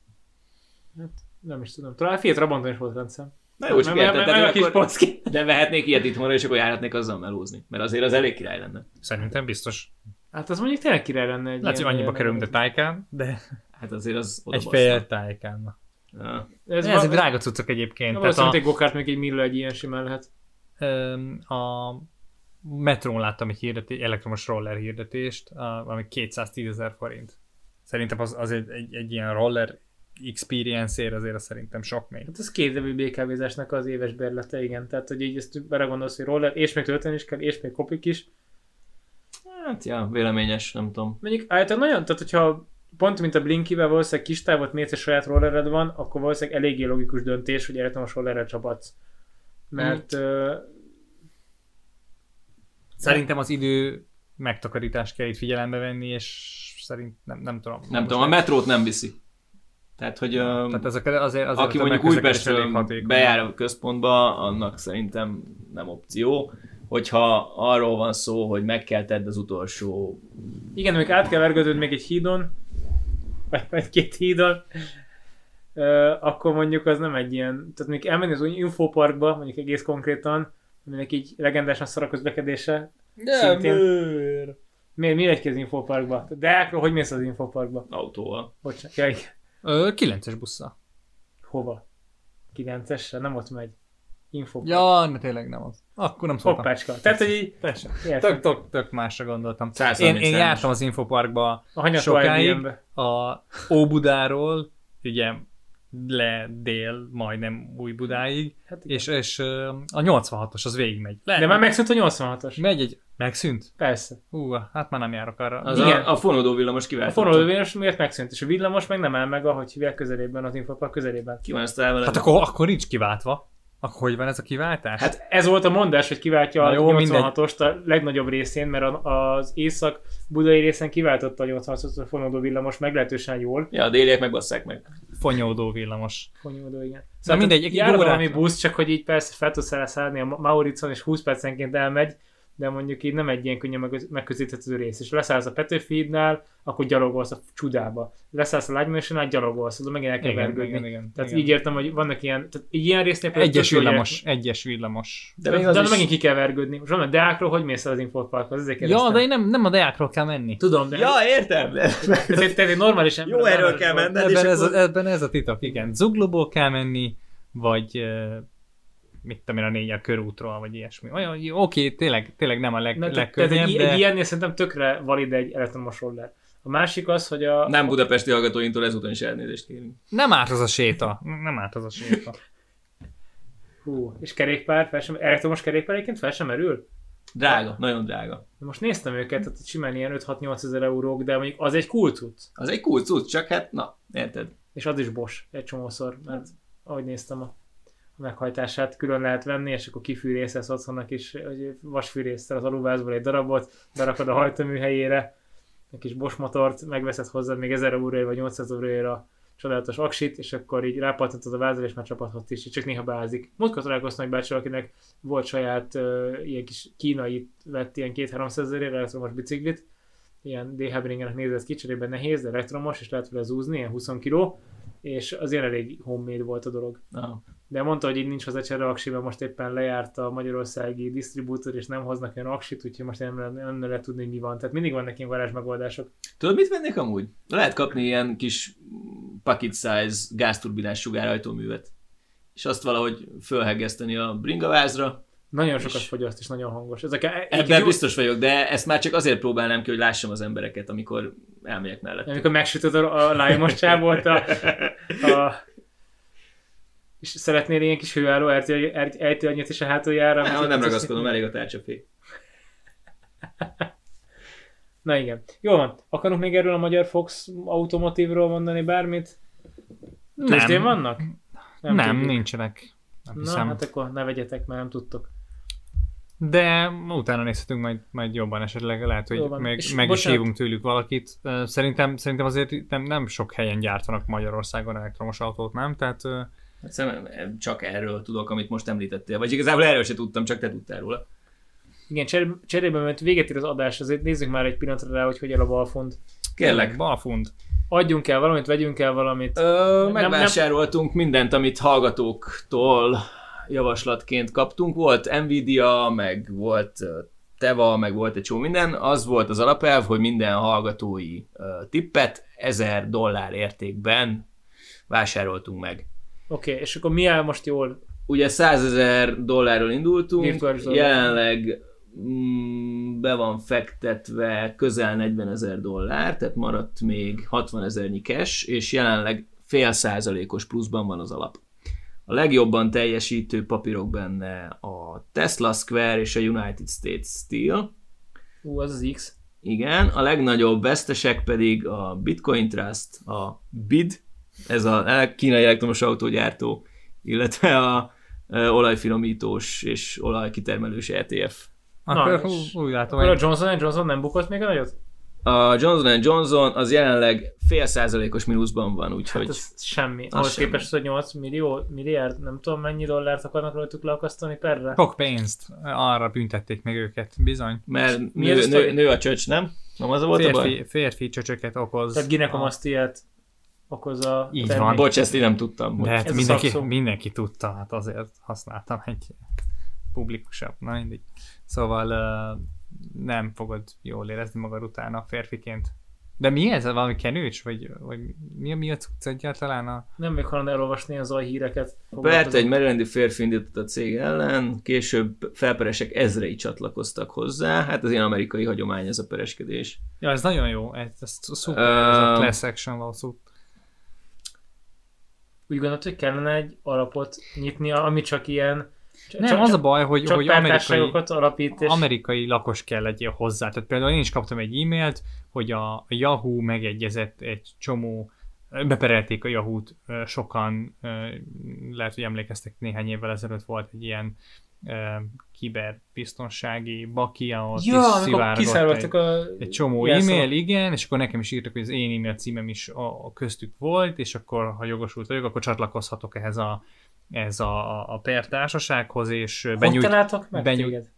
Nem is tudom. Talán Fiat is volt rendszám. Na jó, csak érted, kis akkor de vehetnék ilyet itthonra, és akkor járhatnék azzal melózni. Mert azért az elég király lenne. Szerintem biztos. Hát az mondjuk tényleg király lenne egy Lehet, hogy annyiba kerül, mint a tájkán, de Hát azért az oda egy fél tájkán. Ja. Ez, Ez, drága cuccok egyébként. Tehát Valószínűleg a, egy gokart még egy milla egy ilyen simán lehet. a metrón láttam egy hirdetés, elektromos roller hirdetést, a, valami 210 ezer forint. Szerintem az, az egy, egy, egy ilyen roller experience-ért azért az szerintem sok még. Hát ez két nevű BKV-zásnak az éves bérlete, igen. Tehát, hogy így ezt belegondolsz, hogy roller, és még tölteni is kell, és még kopik is. Hát, ja, véleményes, nem tudom. Mondjuk általában nagyon, tehát hogyha pont mint a Blinkivel valószínűleg kis távot mész és saját rollered van, akkor valószínűleg eléggé logikus döntés, hogy elektromos rollerre csapatsz. Mert mm. Szerintem az idő megtakarítást kell itt figyelembe venni, és szerint nem, nem tudom. Nem tudom, a metrót nem viszi. Tehát, hogy Tehát ezek azért, azért aki mondjuk Újpestről bejár a központba, annak szerintem nem opció. Hogyha arról van szó, hogy meg kell tedd az utolsó... igen, amikor át kell vergődöd még egy hídon, vagy, két hídon, akkor mondjuk az nem egy ilyen, tehát mondjuk elmenni az új infoparkba, mondjuk egész konkrétan, aminek így legendásan szar a közlekedése, Szintén. Miért, mi megy ki az infoparkba? De Deákról hogy mész az infoparkba? autóval. Bocsánat, ja, igen. Ö, 9-es busszal. Hova? 9 nem ott megy. Infopark. Ja, ne tényleg nem az. Akkor nem szóltam. Hoppácska. Tehát, hogy így... Tök, tök, tök másra gondoltam. Én, 133-as. én jártam az infoparkba A sokáig, a Óbudáról, ugye le dél, majdnem új Budáig, Hát igen. és, és a 86-os az végigmegy. Le, De már megszűnt a 86-os. megy egy... Megszűnt? Persze. Hú, hát már nem járok arra. Az Igen. a, a fonódó villamos A kivált. fonolóvényes miért megszűnt, és a villamos meg nem áll meg, ahogy hívják közelében, az infopark közelében. Ki van ezt? Hát akkor, akkor nincs kiváltva. Akkor hogy van ez a kiváltás? Hát ez volt a mondás, hogy kiváltja Na a jó, mindegy. 86-ost a legnagyobb részén, mert a- az észak-budai részen kiváltotta a 86-os a fonódó villamos meglehetősen jól. Ja, a déliek megbasszák meg. Fonyódó villamos. Fonyódó, igen. Na mindegy, egy valami busz, csak hogy így persze fel tudsz szállni a Mauricon, és 20 percenként elmegy, de mondjuk így nem egy ilyen könnyen meg- megközelíthető rész. És leszállsz a Petőfi hídnál, akkor gyalogolsz a csudába. Leszállsz a lágyműsonál, gyalogolsz, oda megint el kell Igen, vergődni. igen, igen, Tehát igen. így értem, hogy vannak ilyen, tehát ilyen résznél például Egyes villamos, egyes villamos. De De, de, az de is... megint ki kell vergődni. Most van a Deákról, hogy mész el az Infoparkhoz? Ezért Ja, kérdeztem. de én nem, nem a deákról kell menni. Tudom, de... Ja, értem. <laughs> De... Tehát, egy normális ember. Jó erről kell menned, Ebben ez, ebben ez a titok, igen. Zuglóból kell menni, vagy uh, mit tudom én, a négyel körútról, vagy ilyesmi. Olyan, jó, oké, tényleg, tényleg nem a leg, Na, tehát, tehát legkönnyebb, egy, de egy ilyennél szerintem tökre valid egy elektromos roller. A másik az, hogy a... Nem budapesti hallgatóinktól ezúton is elnézést kérünk. nem árt az a séta. Nem árt az a séta. Hú, és kerékpár, fel sem, elektromos kerékpár egyébként fel sem merül? Drága, nagyon drága. Most néztem őket, tehát simán ilyen 5-6-8 ezer eurók, de mondjuk az egy kulcut. Az egy cool cucc, csak hát, na, érted? És az is Bosch egy csomószor, mert ahogy néztem a meghajtását külön lehet venni, és akkor kifűrészesz otthonnak is, hogy vasfűrésztel az aluvázból egy darabot, berakod a hajtómű helyére, egy kis Bosch motort, megveszed hozzá még 1000 euróért vagy 800 euróért a csodálatos aksit, és akkor így rápattintod a vázra, és már csapathat is, csak néha beázik. Múltkor találkoztam egy bácsi, akinek volt saját uh, ilyen kis kínai vett ilyen 2-300 ezerért elektromos biciklit, ilyen DH Bringernek nézett ki, cserében nehéz, de elektromos, és lehet vele zúzni, ilyen 20 kg, és azért elég homemade volt a dolog. Na. De mondta, hogy így nincs hozzá csere aksi, mert most éppen lejárt a magyarországi disztribútor, és nem hoznak olyan aksit, úgyhogy most nem, nem, nem lehet tudni, hogy mi van. Tehát mindig vannak ilyen varázs megoldások. Tudod, mit vennék amúgy? Lehet kapni ilyen kis pocket size gázturbinás sugárajtóművet. És azt valahogy fölhegeszteni a bringavázra. Nagyon sokat És- fogyaszt, és nagyon hangos. Ezek Ebben jó- biztos vagyok, de ezt már csak azért próbálnám ki, hogy lássam az embereket, amikor elmegyek mellett. Amikor megsütöd a, a lájmos csávolt a, a és szeretnél ilyen kis hőálló ejtő- ejtőanyit is a hátuljára? Nem, nem ragaszkodom, elég a tárcsafé. <laughs> Na igen. Jó van. Akarunk még erről a magyar Fox automotívról mondani bármit? Tőzsdén vannak? Nem, nem tudjuk. nincsenek. Nem Na, hiszem. hát akkor ne vegyetek, mert nem tudtok. De utána nézhetünk majd, majd jobban esetleg, lehet, hogy Jó van. meg, És meg is bocsánat- hívunk tőlük valakit. Szerintem, szerintem azért nem, nem sok helyen gyártanak Magyarországon elektromos autót, nem? Tehát Hát szerintem csak erről tudok, amit most említettél. Vagy igazából erről se tudtam, csak te tudtál róla. Igen, cser- cserébe, mert véget ér az adás, azért nézzük már egy pillanatra rá, hogy hogy el a balfont. Kérlek. Balfund. Adjunk el valamit, vegyünk el valamit. Ö, Nem- megvásároltunk mindent, amit hallgatóktól javaslatként kaptunk. Volt Nvidia, meg volt Teva, meg volt egy csomó minden. Az volt az alapelv, hogy minden hallgatói tippet 1000 dollár értékben vásároltunk meg. Oké, okay, és akkor mi áll most jól? Ugye 100 ezer dollárról indultunk, dollár. jelenleg mm, be van fektetve közel 40 ezer dollár, tehát maradt még 60 ezernyi cash, és jelenleg fél százalékos pluszban van az alap. A legjobban teljesítő papírok benne a Tesla Square és a United States Steel. Ú, az az X. Igen, a legnagyobb vesztesek pedig a Bitcoin Trust, a BID, ez a kínai elektromos autógyártó, illetve a ö, olajfinomítós és olajkitermelős E ETF. Akkor hú, úgy látom, Akkor a Johnson Johnson nem bukott még a nagyot? A Johnson Johnson az jelenleg fél százalékos mínuszban van, úgyhogy Hát ez semmi. Az Ahhoz semmi. képest, hogy 8 millió, milliárd, nem tudom mennyi dollárt akarnak rajtuk leakasztani perre. sok pénzt arra büntették meg őket, bizony. mert nő, nő, nő a csöcs, nem? Nem az a volt a baj? Férfi, férfi csöcsöket okoz. Tehát ginekomasztiát okoz a Így termék. van. Bocs, ezt én nem tudtam. De hát mindenki, szakszó. mindenki tudta, hát azért használtam egy publikusabb, na mindegy. Szóval uh, nem fogod jól érezni magad utána férfiként. De mi ez? Valami kenőcs? Vagy, vagy mi, a- mi a cucc egyáltalán? A... Nem még hanem elolvasni az híreket. Pert egy merelendi férfi indított a cég ellen, később felperesek ezrei csatlakoztak hozzá, hát az ilyen amerikai hagyomány ez a pereskedés. Ja, ez nagyon jó, ez, ez szuper, ez a class action lawsuit. Úgy gondolod, hogy kellene egy alapot nyitni, ami csak ilyen... Nem, csak, az a baj, hogy, hogy amerikai, alapít, és amerikai lakos kell legyél hozzá. Tehát például én is kaptam egy e-mailt, hogy a Yahoo megegyezett egy csomó, beperelték a Yahoo-t sokan, lehet, hogy emlékeztek néhány évvel ezelőtt volt egy ilyen kiberbiztonsági baki, ahol Ja, kiszivárgott kiszároltak egy, a... egy csomó jelszavak. e-mail, igen, és akkor nekem is írtak, hogy az én e-mail címem is a, a köztük volt, és akkor, ha jogosult vagyok, akkor csatlakozhatok ehhez a, ez a, a, a per társasághoz, és Hogy benyújt, találtak meg benyújt- téged?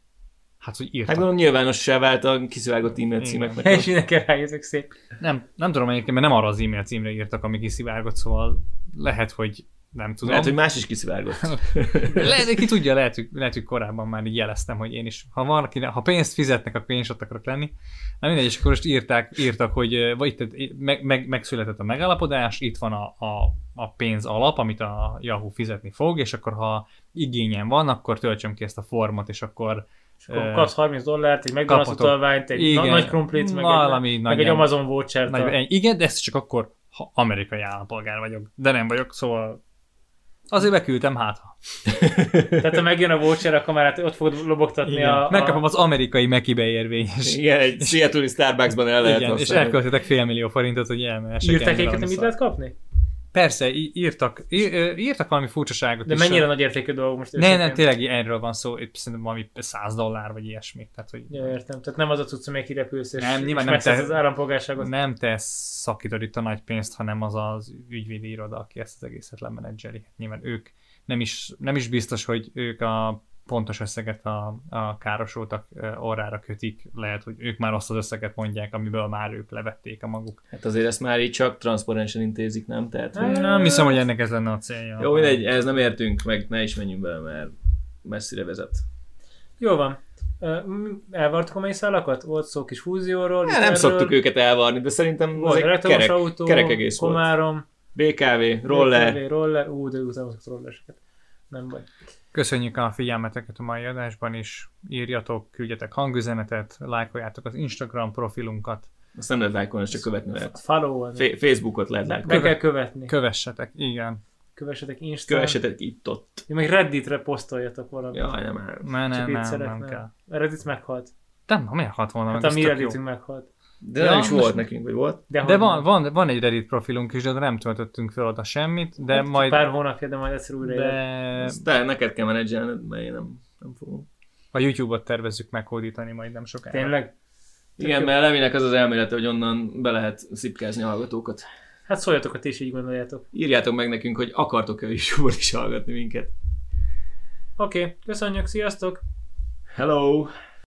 hát, hogy Hát írtak. gondolom nyilvánossá vált a kiszivárgott e-mail címeknek. <laughs> És mindenki rájöttek szép. Nem, nem tudom egyébként, mert nem arra az e-mail címre írtak, ami kiszivárgott, szóval lehet, hogy nem tudom. Lehet, hogy más is kiszivárgott. <laughs> lehet, ki tudja, lehet, hogy, lehet, hogy korábban már így jeleztem, hogy én is, ha valaki, ha pénzt fizetnek, akkor én is ott akarok lenni. Na mindegy, és akkor most írták, írtak, hogy vagy itt meg, meg, megszületett a megállapodás, itt van a, a, a pénz alap, amit a Yahoo fizetni fog, és akkor ha igényen van, akkor töltsöm ki ezt a formot, és akkor És akkor kapsz 30 dollárt, egy McDonald's utalványt, egy Igen. na- nagy krumplit, meg, Valami egy, meg nagy egy Amazon voucher nagy, igen, de ezt csak akkor, ha amerikai állampolgár vagyok, de nem vagyok, szóval azért beküldtem hát. ha. <laughs> Tehát ha megjön a voucher, akkor már hát ott fogod lobogtatni Igen. a... Megkapom az amerikai Mekibe érvényes. Igen, egy Seattle Starbucksban el lehet Igen, és használni. elköltöttek fél millió forintot, hogy elmehessek. Írták egyébként, mit lehet kapni? Persze, írtak, írtak valami furcsaságot De is. mennyire nagy értékű dolog most? Ne, nem, tényleg erről van szó, itt szerintem valami 100 dollár, vagy ilyesmi. Tehát, hogy Ja, értem. Tehát nem az a cucc, amely kirepülsz, és, Nem, és nyilván nem te- az állampolgárságot. nem te szakítod itt a nagy pénzt, hanem az az ügyvédi iroda, aki ezt az egészet lemenedzseli. Hát Nyilván ők nem is, nem is biztos, hogy ők a pontos összeget a, a károsultak orrára kötik. Lehet, hogy ők már azt az összeget mondják, amiből már ők levették a maguk. Hát azért ezt már így csak transzparensen intézik, nem? Tehát, hogy... Nem hiszem, hogy ennek ez lenne a célja. Jó, mindegy, ez nem értünk, meg ne is menjünk bele, mert messzire vezet. Jó van. Elvartuk a mészálakat? Volt szó kis fúzióról. Ja, nem erről. szoktuk őket elvarni, de szerintem Volt ez egy kerek, autó, kerek egész volt. Komárom, BKV, roller, BKV, roller. Ú, de utána a rollerseket. Nem baj. Köszönjük a figyelmeteket a mai adásban is. Írjatok, küldjetek hangüzenetet, lájkoljátok az Instagram profilunkat, azt nem lehet lájkolni, csak követni lehet. Follow-olni. Fe- Facebookot lehet Be lájkolni. kell követni. kövessetek, igen. Kövessetek Instán. Kövessetek itt-ott. Jó, meg Redditre posztoljatok valamit. Jaj, nem áll. Ne, nem, nem, nem. kell. A Reddit meghalt. Nem, miért halt volna Hát meg, a mi. Redditünk meghalt. De ja, nem is volt nekünk, vagy volt? De, de van, van, van egy Reddit profilunk is, de nem töltöttünk fel oda semmit, de hát majd... Pár hónapja, de majd egyszer újra de... de neked kell menedzselned, mert én nem, nem fogom. A YouTube-ot tervezzük meghódítani majd nem sokára. Tényleg? Igen, mert Levinek az az elmélete, hogy onnan be lehet szipkázni a hallgatókat. Hát szóljatok, ti is így gondoljátok. Írjátok meg nekünk, hogy akartok-e youtube is hallgatni minket. Oké, okay, köszönjük, sziasztok! Hello!